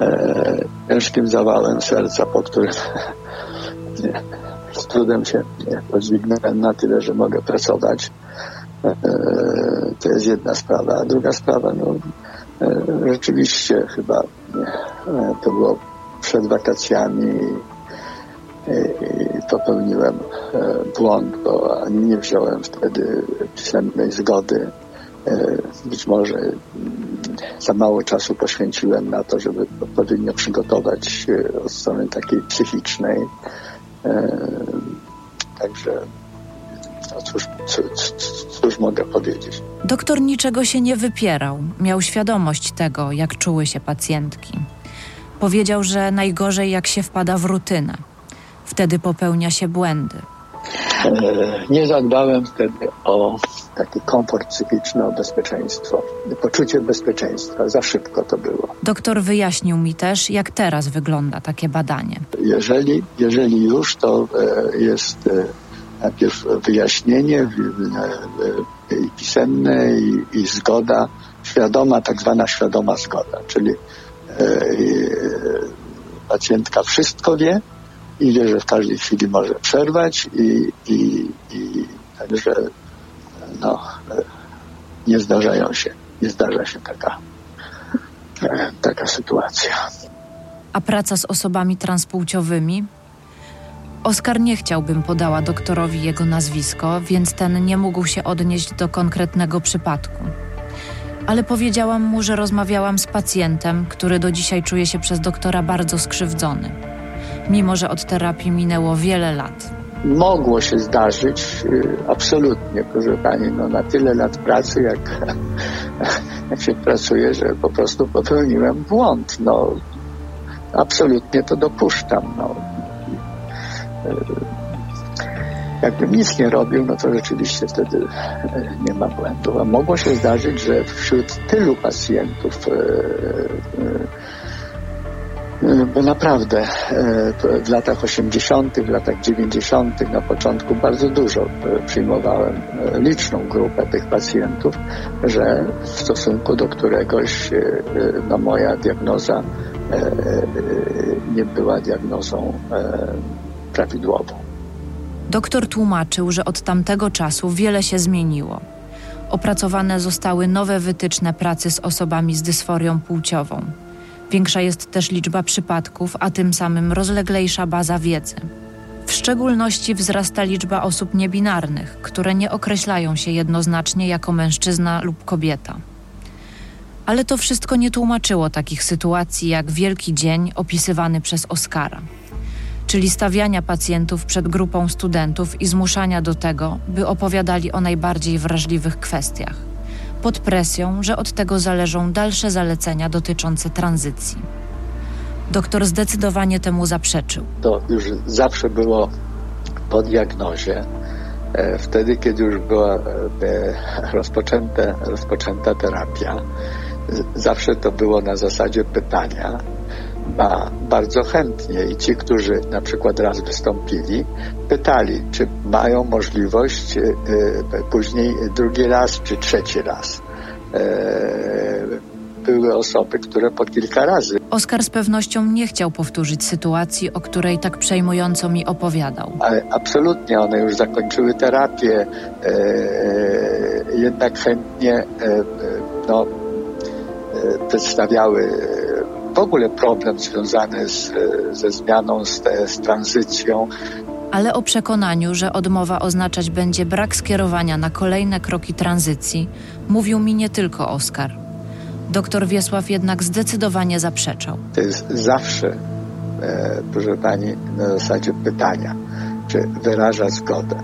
[SPEAKER 16] e, ciężkim zawałem serca, po którym z trudem się podźwignąłem na tyle, że mogę pracować. E, to jest jedna sprawa. A druga sprawa, no, e, rzeczywiście chyba nie, to było przed wakacjami popełniłem e, błąd, bo nie wziąłem wtedy pisemnej zgody. E, być może mm, za mało czasu poświęciłem na to, żeby odpowiednio przygotować od strony takiej psychicznej. E, także no cóż, cóż, cóż mogę powiedzieć.
[SPEAKER 1] Doktor niczego się nie wypierał. Miał świadomość tego, jak czuły się pacjentki. Powiedział, że najgorzej jak się wpada w rutynę Wtedy popełnia się błędy.
[SPEAKER 16] E, nie zadbałem wtedy o taki komfort psychiczny, o bezpieczeństwo. Poczucie bezpieczeństwa. Za szybko to było.
[SPEAKER 1] Doktor wyjaśnił mi też, jak teraz wygląda takie badanie.
[SPEAKER 16] Jeżeli, jeżeli już, to e, jest e, najpierw wyjaśnienie pisemne i, i zgoda, świadoma, tak zwana świadoma zgoda, czyli pacjentka wszystko wie, i wie, że w każdej chwili może przerwać i, i, i także no, nie zdarzają się, nie zdarza się taka, taka sytuacja.
[SPEAKER 1] A praca z osobami transpłciowymi? Oskar nie chciał, bym podała doktorowi jego nazwisko, więc ten nie mógł się odnieść do konkretnego przypadku. Ale powiedziałam mu, że rozmawiałam z pacjentem, który do dzisiaj czuje się przez doktora bardzo skrzywdzony mimo że od terapii minęło wiele lat.
[SPEAKER 16] Mogło się zdarzyć, y, absolutnie, proszę Pani, no na tyle lat pracy, jak, jak się pracuje, że po prostu popełniłem błąd. No, absolutnie to dopuszczam. No. Jakbym nic nie robił, no to rzeczywiście wtedy e, nie ma błędu. A mogło się zdarzyć, że wśród tylu pacjentów, e, e, bo naprawdę w latach 80., w latach 90., na początku bardzo dużo przyjmowałem liczną grupę tych pacjentów, że w stosunku do któregoś no, moja diagnoza nie była diagnozą prawidłową.
[SPEAKER 1] Doktor tłumaczył, że od tamtego czasu wiele się zmieniło. Opracowane zostały nowe wytyczne pracy z osobami z dysforią płciową. Większa jest też liczba przypadków, a tym samym rozleglejsza baza wiedzy. W szczególności wzrasta liczba osób niebinarnych, które nie określają się jednoznacznie jako mężczyzna lub kobieta. Ale to wszystko nie tłumaczyło takich sytuacji jak Wielki Dzień opisywany przez Oskara czyli stawiania pacjentów przed grupą studentów i zmuszania do tego, by opowiadali o najbardziej wrażliwych kwestiach, pod presją, że od tego zależą dalsze zalecenia dotyczące tranzycji. Doktor zdecydowanie temu zaprzeczył.
[SPEAKER 16] To już zawsze było po diagnozie, e, wtedy, kiedy już była e, rozpoczęta, rozpoczęta terapia, zawsze to było na zasadzie pytania, ba, bardzo chętnie i ci, którzy na przykład raz wystąpili, pytali, czy mają możliwość y, y, później drugi raz czy trzeci raz. E, były osoby, które po kilka razy.
[SPEAKER 1] Oskar z pewnością nie chciał powtórzyć sytuacji, o której tak przejmująco mi opowiadał.
[SPEAKER 16] Ale absolutnie, one już zakończyły terapię, e, jednak chętnie e, no, przedstawiały w ogóle problem związany z, ze zmianą, z, z tranzycją.
[SPEAKER 1] Ale o przekonaniu, że odmowa oznaczać będzie brak skierowania na kolejne kroki tranzycji, mówił mi nie tylko Oskar. Doktor Wiesław jednak zdecydowanie zaprzeczał.
[SPEAKER 16] To jest zawsze, e, proszę pani, na zasadzie pytania, czy wyraża zgodę.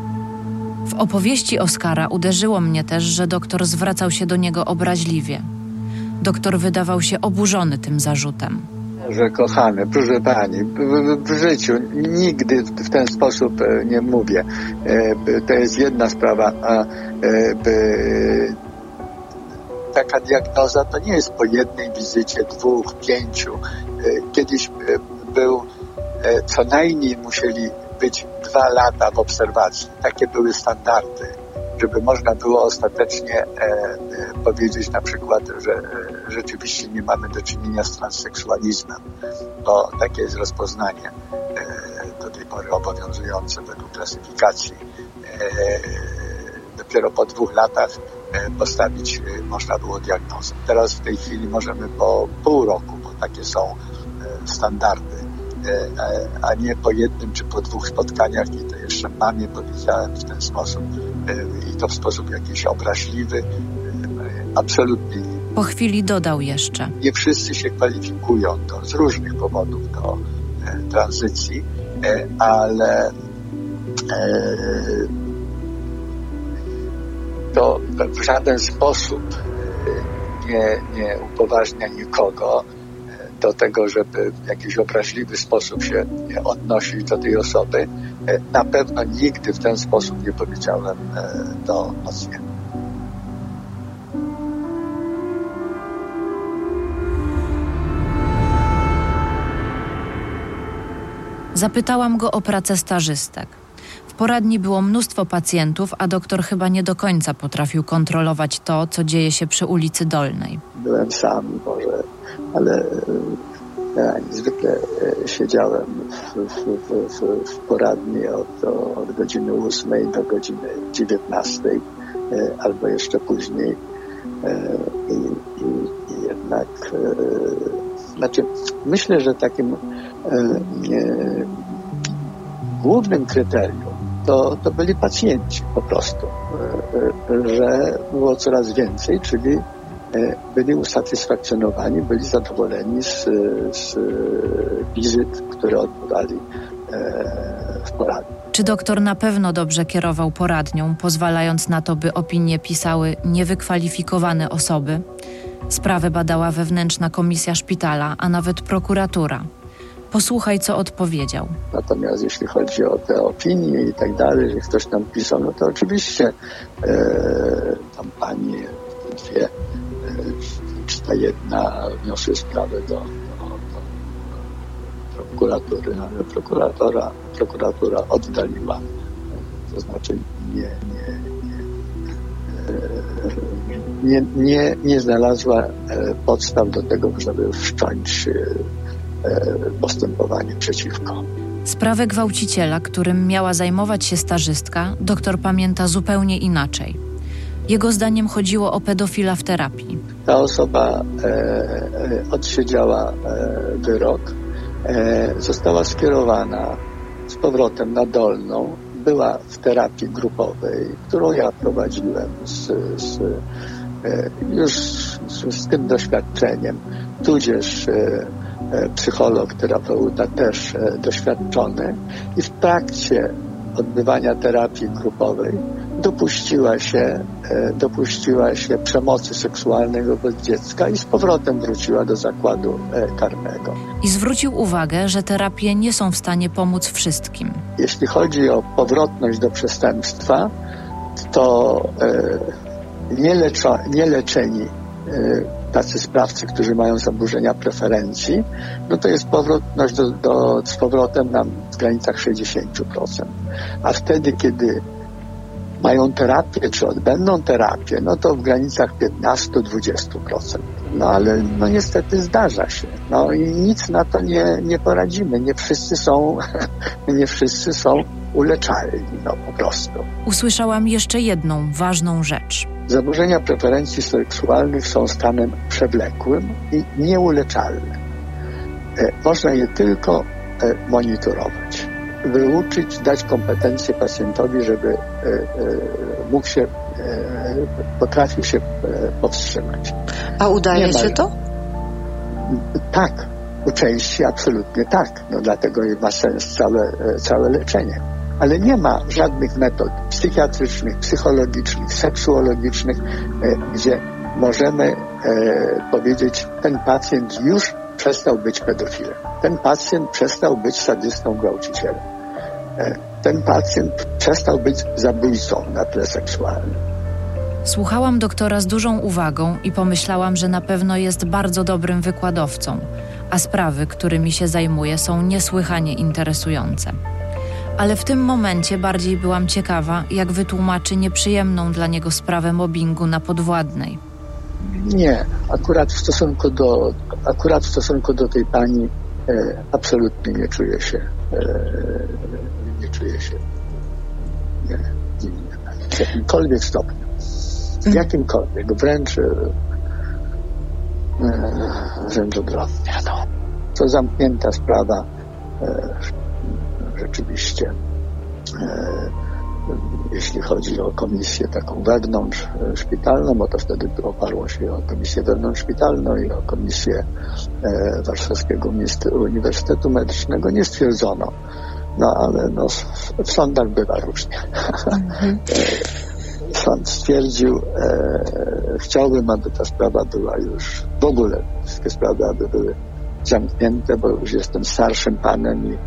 [SPEAKER 1] W opowieści Oskara uderzyło mnie też, że doktor zwracał się do niego obraźliwie. Doktor wydawał się oburzony tym zarzutem.
[SPEAKER 16] Że kochany, proszę pani, w, życiu nigdy w ten sposób e, nie mówię. E, to jest jedna sprawa, a e, taka diagnoza to nie jest po jednej wizycie, dwóch, pięciu. Kiedyś był, co najmniej musieli być dwa lata w obserwacji. Takie były standardy żeby można było ostatecznie e, e, powiedzieć na przykład, że e, rzeczywiście nie mamy do czynienia z transseksualizmem, bo takie jest rozpoznanie do tej pory obowiązujące według klasyfikacji. Dopiero po dwóch latach postawić można było diagnozę. Teraz w tej chwili możemy po pół roku, bo takie są standardy a nie po jednym czy po dwóch spotkaniach i to jeszcze mamie powiedziałem w ten sposób i to w sposób jakiś obraźliwy. Absolutnie.
[SPEAKER 1] Po chwili dodał jeszcze.
[SPEAKER 16] Nie wszyscy się kwalifikują do, z różnych powodów do e, tranzycji, e, ale e, to w żaden sposób e, nie, nie upoważnia nikogo do tego, żeby w jakiś obraźliwy sposób się odnosić do tej osoby. E, na pewno nigdy w ten sposób nie powiedziałem e, do pacjenta.
[SPEAKER 1] Zapytałam go o pracę stażystek. Poradni było mnóstwo pacjentów, a doktor chyba nie do końca potrafił kontrolować to, co dzieje się przy ulicy Dolnej.
[SPEAKER 16] Byłem sam, może ale ja zwykle e, siedziałem w, w, w, w poradni od, od godziny 8 do godziny 19 e, albo jeszcze później e, i, i, i jednak znaczy myślę, że takim głównym kryterium to, to byli pacjenci po prostu, że było coraz więcej, czyli byli usatysfakcjonowani, byli zadowoleni z, z wizyt, które odpowiadali e, w poradni.
[SPEAKER 1] Czy doktor na pewno dobrze kierował poradnią, pozwalając na to, by opinie pisały niewykwalifikowane osoby? Sprawę badała wewnętrzna komisja szpitala, a nawet prokuratura. Posłuchaj, co odpowiedział.
[SPEAKER 16] Natomiast jeśli chodzi o te opinie i tak dalej, że ktoś tam pisał, no to oczywiście e, tam pani dwie, e, czy ta jedna wniosły sprawę do, do, do prokuratury, ale prokuratora, prokuratura oddaliła. To znaczy nie, nie, nie, nie, nie znalazła e, podstaw do tego, żeby wszcząć e, postępowanie przeciwko.
[SPEAKER 1] Sprawę gwałciciela, którym miała zajmować się stażystka, doktor pamięta zupełnie inaczej. Jego zdaniem chodziło o pedofila w terapii.
[SPEAKER 16] Ta osoba e, odsiedziała e, wyrok, e, została skierowana z powrotem na dolną, była w terapii grupowej, którą ja prowadziłem z, z, e, już z, z, tym doświadczeniem, tudzież e, e, psycholog, terapeuta też doświadczony i w trakcie odbywania terapii grupowej dopuściła się, dopuściła się przemocy seksualnej wobec dziecka i z powrotem wróciła do zakładu karnego.
[SPEAKER 1] I zwrócił uwagę, że terapie nie są w stanie pomóc wszystkim.
[SPEAKER 16] Jeśli chodzi o powrotność do przestępstwa, to nie, leczo, nie leczeni tacy sprawcy, którzy mają zaburzenia preferencji, no to jest powrotność do, do, z powrotem na w granicach 60%. A wtedy, kiedy mają terapię, czy odbędą terapię, no to w granicach 15-20%. No ale no niestety zdarza się. No i nic na to nie, nie poradzimy. Nie wszyscy są, nie wszyscy są uleczalni, no po prostu.
[SPEAKER 1] Usłyszałam jeszcze jedną ważną rzecz.
[SPEAKER 16] Zaburzenia preferencji seksualnych są stanem przewlekłym i nieuleczalnym. E, można je tylko e, monitorować wyuczyć, dać kompetencje pacjentowi, żeby e, mógł się, potrafił się powstrzymać.
[SPEAKER 17] A udaje się to?
[SPEAKER 16] Tak, u części absolutnie tak. No dlatego ma sens całe, całe leczenie. Ale nie ma żadnych metod psychiatrycznych, psychologicznych, seksuologicznych, gdzie możemy powiedzieć, ten pacjent już przestał być pedofilem. Ten pacjent przestał być sadystą gwałcicielem. Ten pacjent przestał być zabójcą na tle seksualnym.
[SPEAKER 1] Słuchałam doktora z dużą uwagą i pomyślałam, że na pewno jest bardzo dobrym wykładowcą, a sprawy, którymi się zajmuje, są niesłychanie interesujące. Ale w tym momencie bardziej byłam ciekawa, jak wytłumaczy nieprzyjemną dla niego sprawę mobbingu na podwładnej.
[SPEAKER 16] Nie, akurat w stosunku do, akurat w stosunku do tej pani e, absolutnie nie czuję się, e, nie czuję się nie, w jakimkolwiek stopniu. W mhm. jakimkolwiek, wręcz, e, wręcz odwrotnie. No. To zamknięta sprawa e, rzeczywiście e, jeśli chodzi o komisję taką wewnątrz e, szpitalną, bo to wtedy oparło się o komisję wewnątrzszpitalną i o komisję e, Warszawskiego Uniwersytetu Medycznego, nie stwierdzono. No ale no, w sądach bywa różnie. Mhm. E, sąd stwierdził, e, chciałbym, aby ta sprawa była już w ogóle, wszystkie sprawy, aby były zamknięte, bo już jestem starszym panem i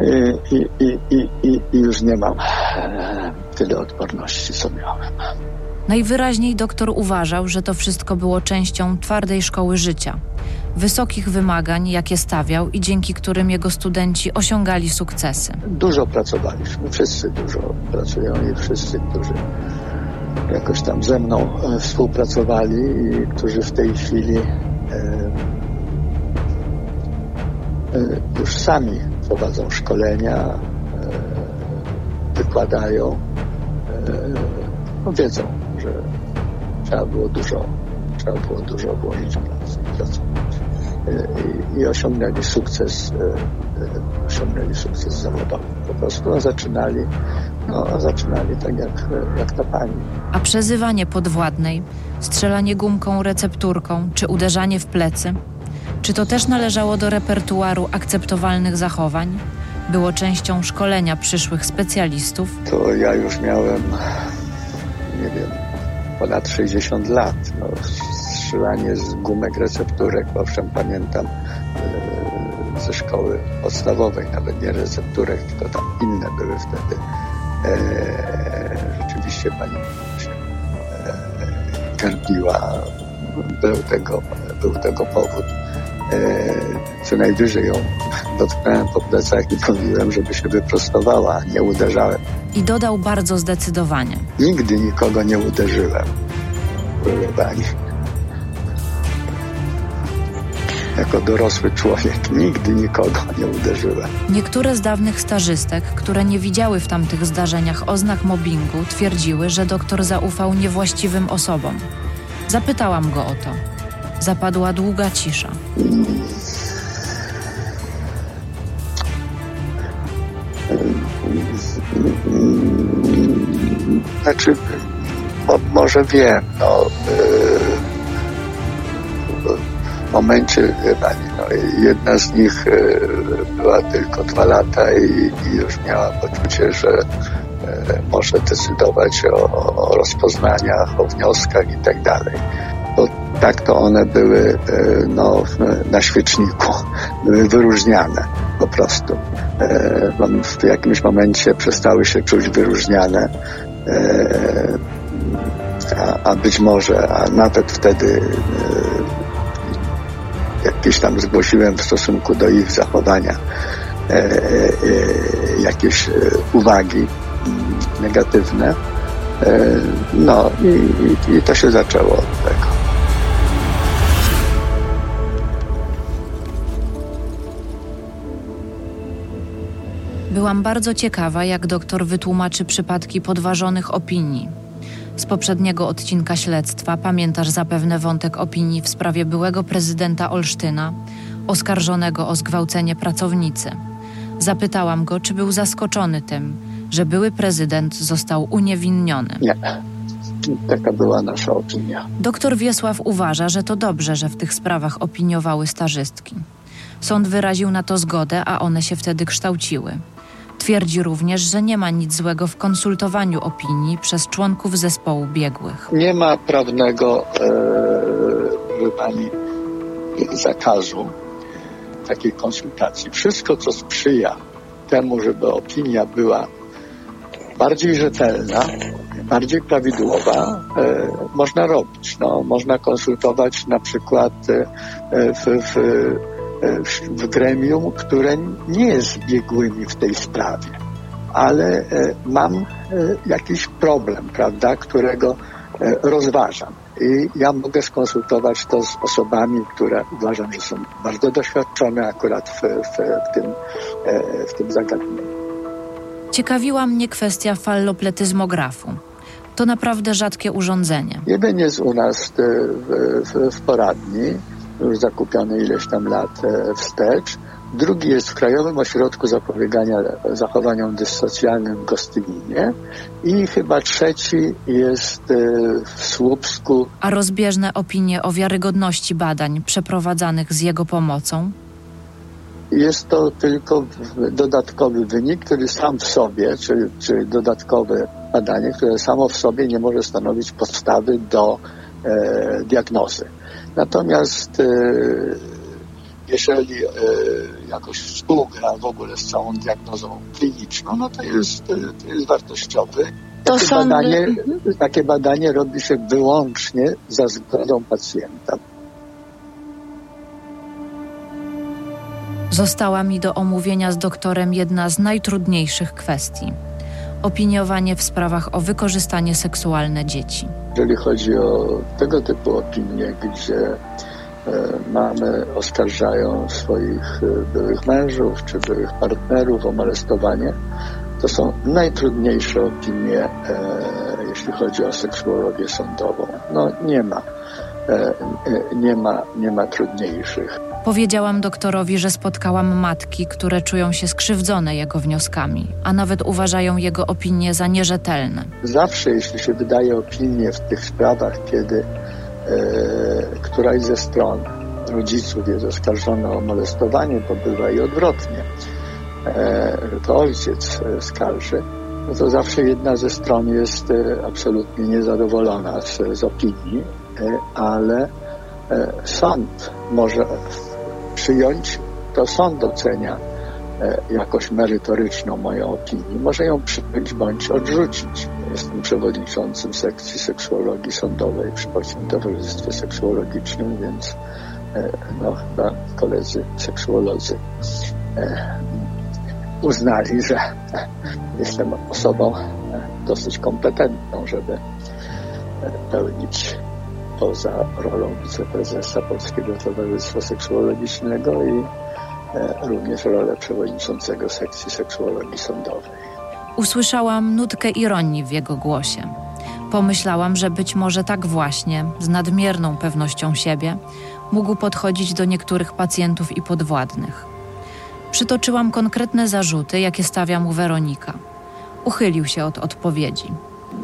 [SPEAKER 16] i, i, i, i, i już nie mam e, tyle odporności, co miałem.
[SPEAKER 1] Najwyraźniej doktor uważał, że to wszystko było częścią twardej szkoły życia, wysokich wymagań, jakie stawiał i dzięki którym jego studenci osiągali
[SPEAKER 16] sukcesy.10 pracowaliśmy, wszyscy dużo pracują i wszyscy, którzy jakoś tam ze mną e, współpracowali i którzy w tej chwili e, e, już sami prowadzą szkolenia, e, wykładają, e, no wiedzą, że trzeba było dużo, trzeba było dużo włożyć pracy i pracować. E, I, osiągnęli sukces, osiągnęli sukces zawodowy. Po prostu zaczynali, no, zaczynali tak jak, jak ta pani.
[SPEAKER 1] A przezywanie podwładnej, strzelanie gumką recepturką czy uderzanie w plecy – Czy to też należało do repertuaru akceptowalnych zachowań? Było częścią szkolenia przyszłych specjalistów?
[SPEAKER 16] To ja już miałem, nie wiem, ponad 60 lat. No, strzelanie z gumek recepturek, owszem, pamiętam e, ze szkoły podstawowej, nawet nie recepturek, tylko tam inne były wtedy. E, rzeczywiście pani się e. Był tego, był tego powód. E, co najwyżej ją dotknąłem po plecach i mówiłem, żeby się wyprostowała, nie uderzałem.
[SPEAKER 1] I dodał bardzo zdecydowanie.
[SPEAKER 16] Nigdy nikogo nie uderzyłem. Proszę pani. Jako dorosły człowiek nigdy nikogo nie uderzyłem.
[SPEAKER 1] Niektóre z dawnych stażystek, które nie widziały w tamtych zdarzeniach oznak mobbingu, twierdziły, że doktor zaufał niewłaściwym osobom. Zapytałam go o to. Zapadła długa cisza.
[SPEAKER 16] Znaczy, mo, może wiem, no, yy, w momencie, pani, no, jedna z nich yy, była tylko dwa lata i, i już miała poczucie, że yy, może decydować o, o rozpoznaniach, o wnioskach i tak dalej. Tak to one były no, na świeczniku, były wyróżniane po prostu. W jakimś momencie przestały się czuć wyróżniane, a, a być może, a nawet wtedy jakieś tam zgłosiłem w stosunku do ich zachowania jakieś uwagi negatywne. No i, i, i to się zaczęło od tego.
[SPEAKER 1] Byłam bardzo ciekawa, jak doktor wytłumaczy przypadki podważonych opinii. Z poprzedniego odcinka śledztwa pamiętasz zapewne wątek opinii w sprawie byłego prezydenta Olsztyna, oskarżonego o zgwałcenie pracownicy. Zapytałam go, czy był zaskoczony tym, że były prezydent został uniewinniony.
[SPEAKER 16] Nie. Taka była nasza opinia.
[SPEAKER 1] Doktor Wiesław uważa, że to dobrze, że w tych sprawach opiniowały stażystki. Sąd wyraził na to zgodę, a one się wtedy kształciły. Twierdzi również, że nie ma nic złego w konsultowaniu opinii przez członków zespołu biegłych.
[SPEAKER 16] Nie ma prawnego, e, pani, zakazu takiej konsultacji. Wszystko, co sprzyja temu, żeby opinia była bardziej rzetelna, bardziej prawidłowa, e, można robić. No, można konsultować na przykład e, w, w w gremium, które nie jest biegłymi w tej sprawie, ale e, mam e, jakiś problem, prawda, którego e, rozważam. I ja mogę skonsultować to z osobami, które uważam, że są bardzo doświadczone akurat w, w, w tym, w tym zagadnieniu.
[SPEAKER 1] Ciekawiła mnie kwestia fallopletyzmografu. To naprawdę rzadkie urządzenie.
[SPEAKER 16] Jeden jest u nas w, w, w poradni, już zakupiony ileś tam lat e, wstecz. Drugi jest w Krajowym Ośrodku Zapobiegania Zachowaniom Dyssocjalnym w Gostyninie i chyba trzeci jest e, w Słupsku.
[SPEAKER 1] A rozbieżne opinie o wiarygodności badań przeprowadzanych z jego pomocą?
[SPEAKER 16] Jest to tylko dodatkowy wynik, który sam w sobie, czy, czy dodatkowe badanie, które samo w sobie nie może stanowić podstawy do e, diagnozy. Natomiast e, jeżeli e, jakoś współgra w ogóle z całą diagnozą kliniczną, no to jest, e, to jest wartościowy.
[SPEAKER 14] To
[SPEAKER 16] takie, badanie, takie badanie robi się wyłącznie za zgodą pacjenta.
[SPEAKER 1] Została mi do omówienia z doktorem jedna z najtrudniejszych kwestii opiniowanie w sprawach o wykorzystanie seksualne dzieci.
[SPEAKER 16] Jeżeli chodzi o tego typu opinie, gdzie e, mamy oskarżają swoich e, byłych mężów czy byłych partnerów o molestowanie, to są najtrudniejsze opinie, e, jeśli chodzi o seksuologię sądową. No nie ma, nie ma, nie ma trudniejszych.
[SPEAKER 1] Powiedziałam doktorowi, że spotkałam matki, które czują się skrzywdzone jego wnioskami, a nawet uważają jego opinie za nierzetelne.
[SPEAKER 16] Zawsze, jeśli się wydaje opinię w tych sprawach, kiedy e, któraś ze stron rodziców jest oskarżony o molestowanie, to bywa i odwrotnie, że to ojciec skarży, no to zawsze jedna ze stron jest absolutnie niezadowolona z, z opinii, ale sąd może przyjąć, to sąd ocenia E, jakoś merytoryczną moją opinię. Może ją przyjąć bądź odrzucić. Jestem przewodniczącym sekcji seksuologii sądowej przy Polskim Towarzystwie Seksuologicznym, więc e, no, chyba koledzy seksuolodzy e, uznali, że jestem osobą dosyć kompetentną, żeby pełnić poza rolą wiceprezesa Polskiego Towarzystwa Seksuologicznego i E, również rolę przewodniczącego sekcji seksuologii sądowej.
[SPEAKER 1] Usłyszałam nutkę ironii w jego głosie. Pomyślałam, że być może tak właśnie, z nadmierną pewnością siebie, mógł podchodzić do niektórych pacjentów i podwładnych. Przytoczyłam konkretne zarzuty, jakie stawia mu Weronika. Uchylił się od odpowiedzi.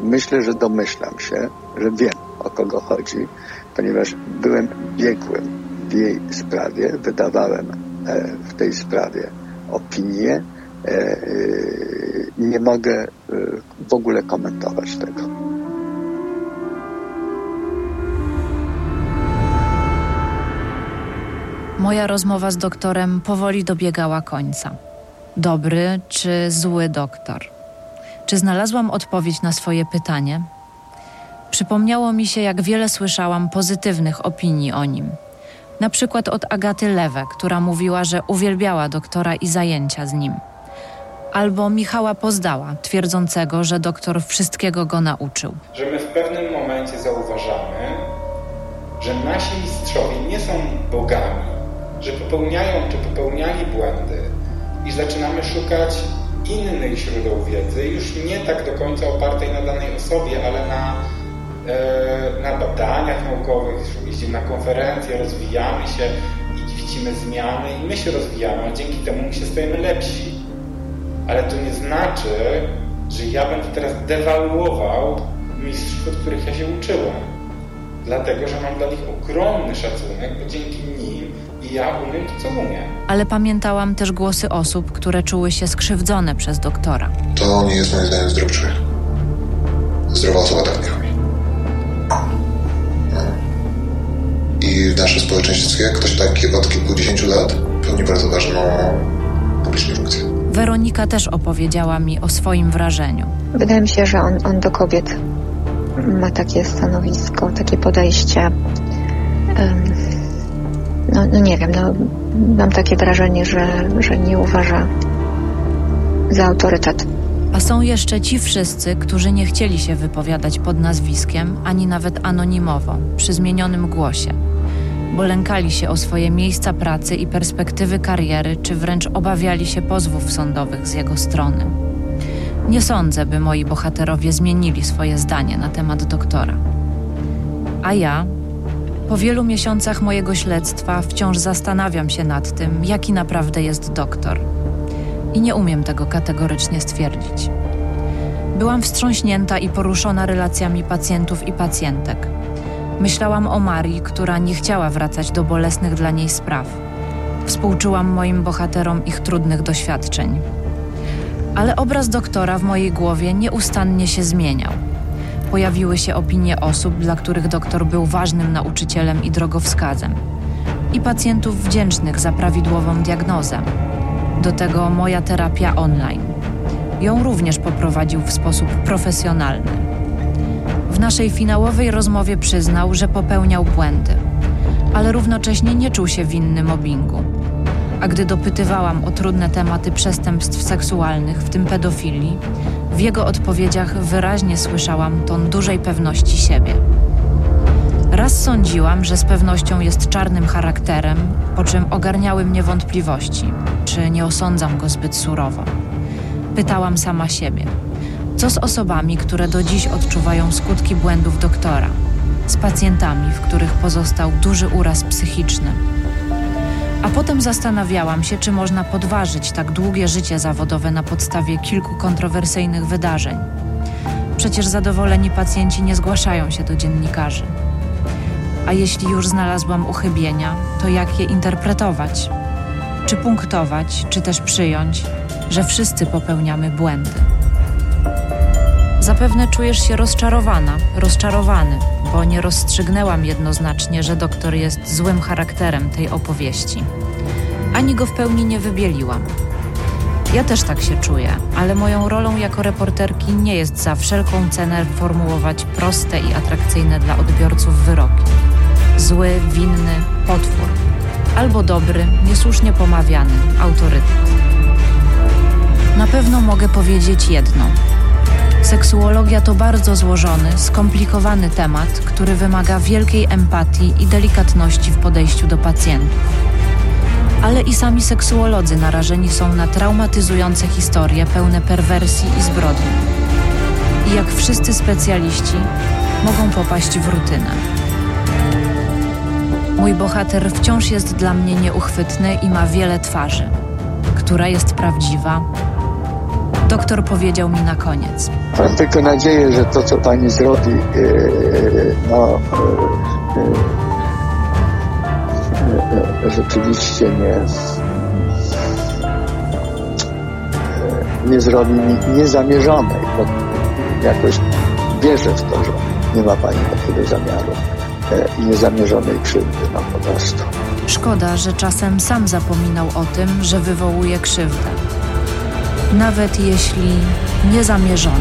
[SPEAKER 16] Myślę, że domyślam się, że wiem o kogo chodzi, ponieważ byłem biegłym w jej sprawie, wydawałem E, w tej sprawie opinię. E, e, nie mogę w ogóle komentować tego.
[SPEAKER 1] Moja rozmowa z doktorem powoli dobiegała końca. Dobry czy zły doktor? Czy znalazłam odpowiedź na swoje pytanie? Przypomniało mi się, jak wiele słyszałam pozytywnych opinii o nim na przykład od Agaty Lewe, która mówiła, że uwielbiała doktora i zajęcia z nim. Albo Michała Pozdała, twierdzącego, że doktor wszystkiego go nauczył.
[SPEAKER 17] Że my w pewnym momencie zauważamy, że nasi mistrzowie nie są bogami, że popełniają czy popełniali błędy i zaczynamy szukać innych źródeł wiedzy, już nie tak do końca opartej na danej osobie, ale na na badaniach naukowych, jeździmy na konferencje, rozwijamy się i widzimy zmiany i my się rozwijamy, a dzięki temu my się stajemy lepsi. Ale to nie znaczy, że ja będę teraz dewaluował mistrzów, od których ja się uczyłem. Dlatego, że mam dla nich ogromny szacunek, bo dzięki nim i ja umiem to, co umiem.
[SPEAKER 1] Ale pamiętałam też głosy osób, które czuły się skrzywdzone przez doktora.
[SPEAKER 18] To nie jest moim zdaniem zdrowy człowiek. Zdrowa osoba tak nie w naszym społeczeństwie ktoś taki od kilkudziesięciu lat pełni bardzo ważną publiczną funkcję.
[SPEAKER 1] Weronika też opowiedziała mi o swoim wrażeniu.
[SPEAKER 8] Wydaje mi się, że on, on do kobiet ma takie stanowisko, takie podejście. Um, no, no, nie wiem, no, mam takie wrażenie, że, że nie uważa za autorytet.
[SPEAKER 1] A są jeszcze ci wszyscy, którzy nie chcieli się wypowiadać pod nazwiskiem, ani nawet anonimowo, przy zmienionym głosie bo lękali się o swoje miejsca pracy i perspektywy kariery, czy wręcz obawiali się pozwów sądowych z jego strony. Nie sądzę, by moi bohaterowie zmienili swoje zdanie na temat doktora. A ja, po wielu miesiącach mojego śledztwa, wciąż zastanawiam się nad tym, jaki naprawdę jest doktor. I nie umiem tego kategorycznie stwierdzić. Byłam wstrząśnięta i poruszona relacjami pacjentów i pacjentek Myślałam o Marii, która nie chciała wracać do bolesnych dla niej spraw. Współczułam moim bohaterom ich trudnych doświadczeń. Ale obraz doktora w mojej głowie nieustannie się zmieniał. Pojawiły się opinie osób, dla których doktor był ważnym nauczycielem i drogowskazem, i pacjentów wdzięcznych za prawidłową diagnozę. Do tego moja terapia online. Ją również poprowadził w sposób profesjonalny naszej finałowej rozmowie przyznał, że popełniał błędy, ale równocześnie nie czuł się winny mobbingu. A gdy dopytywałam o trudne tematy przestępstw seksualnych, w tym pedofilii, w jego odpowiedziach wyraźnie słyszałam ton dużej pewności siebie. Raz sądziłam, że z pewnością jest czarnym charakterem, po czym ogarniały mnie wątpliwości, czy nie osądzam go zbyt surowo. Pytałam sama siebie – co z osobami, które do dziś odczuwają skutki błędów doktora? Z pacjentami, w których pozostał duży uraz psychiczny? A potem zastanawiałam się, czy można podważyć tak długie życie zawodowe na podstawie kilku kontrowersyjnych wydarzeń. Przecież zadowoleni pacjenci nie zgłaszają się do dziennikarzy. A jeśli już znalazłam uchybienia, to jak je interpretować? Czy punktować, czy też przyjąć, że wszyscy popełniamy błędy? Zapewne czujesz się rozczarowana, rozczarowany, bo nie rozstrzygnęłam jednoznacznie, że doktor jest złym charakterem tej opowieści. Ani go w pełni nie wybieliłam. Ja też tak się czuję, ale moją rolą jako reporterki nie jest za wszelką cenę formułować proste i atrakcyjne dla odbiorców wyroki. Zły, winny, potwór. Albo dobry, niesłusznie pomawiany, autorytet. Na pewno mogę powiedzieć jedno. Seksuologia to bardzo złożony, skomplikowany temat, który wymaga wielkiej empatii i delikatności w podejściu do pacjentów. Ale i sami seksuolodzy narażeni są na traumatyzujące historie pełne perwersji i zbrodni. I jak wszyscy specjaliści, mogą popaść w rutynę. Mój bohater wciąż jest dla mnie nieuchwytny i ma wiele twarzy. Która jest prawdziwa? Doktor powiedział mi na koniec.
[SPEAKER 16] Mam tylko nadzieję, że to, co pani zrobi, yy, no, yy, yy, rzeczywiście nie, nie zrobi mi niezamierzonej, bo jakoś wierzę w to, że nie ma pani takiego zamiaru i niezamierzonej krzywdy, no po prostu.
[SPEAKER 1] Szkoda, że czasem sam zapominał o tym, że wywołuje krzywdę. Nawet jeśli niezamierzony.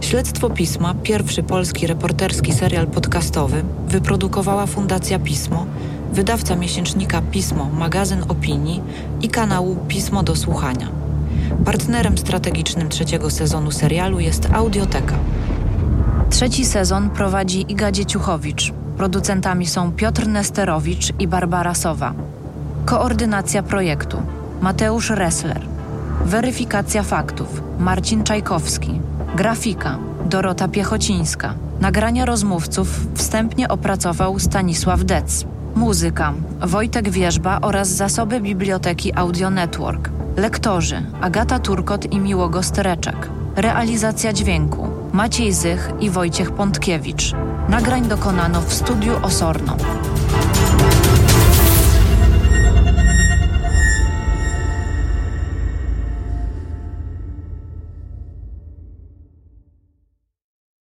[SPEAKER 1] Śledztwo Pisma, pierwszy polski reporterski serial podcastowy, wyprodukowała Fundacja Pismo, wydawca miesięcznika Pismo, magazyn opinii i kanału Pismo do słuchania. Partnerem strategicznym trzeciego sezonu serialu jest Audioteka. Trzeci sezon prowadzi Iga Dzieciuchowicz. Producentami są Piotr Nesterowicz i Barbara Sowa. Koordynacja projektu Mateusz Ressler. Weryfikacja faktów Marcin Czajkowski. Grafika Dorota Piechocińska. Nagrania rozmówców wstępnie opracował Stanisław Dec. Muzyka Wojtek Wierzba oraz zasoby biblioteki Audio Network. Lektorzy Agata Turkot i Miłogo Stereczek. Realizacja dźwięku Maciej Zych i Wojciech Pątkiewicz. Nagrań dokonano w studiu Osorno.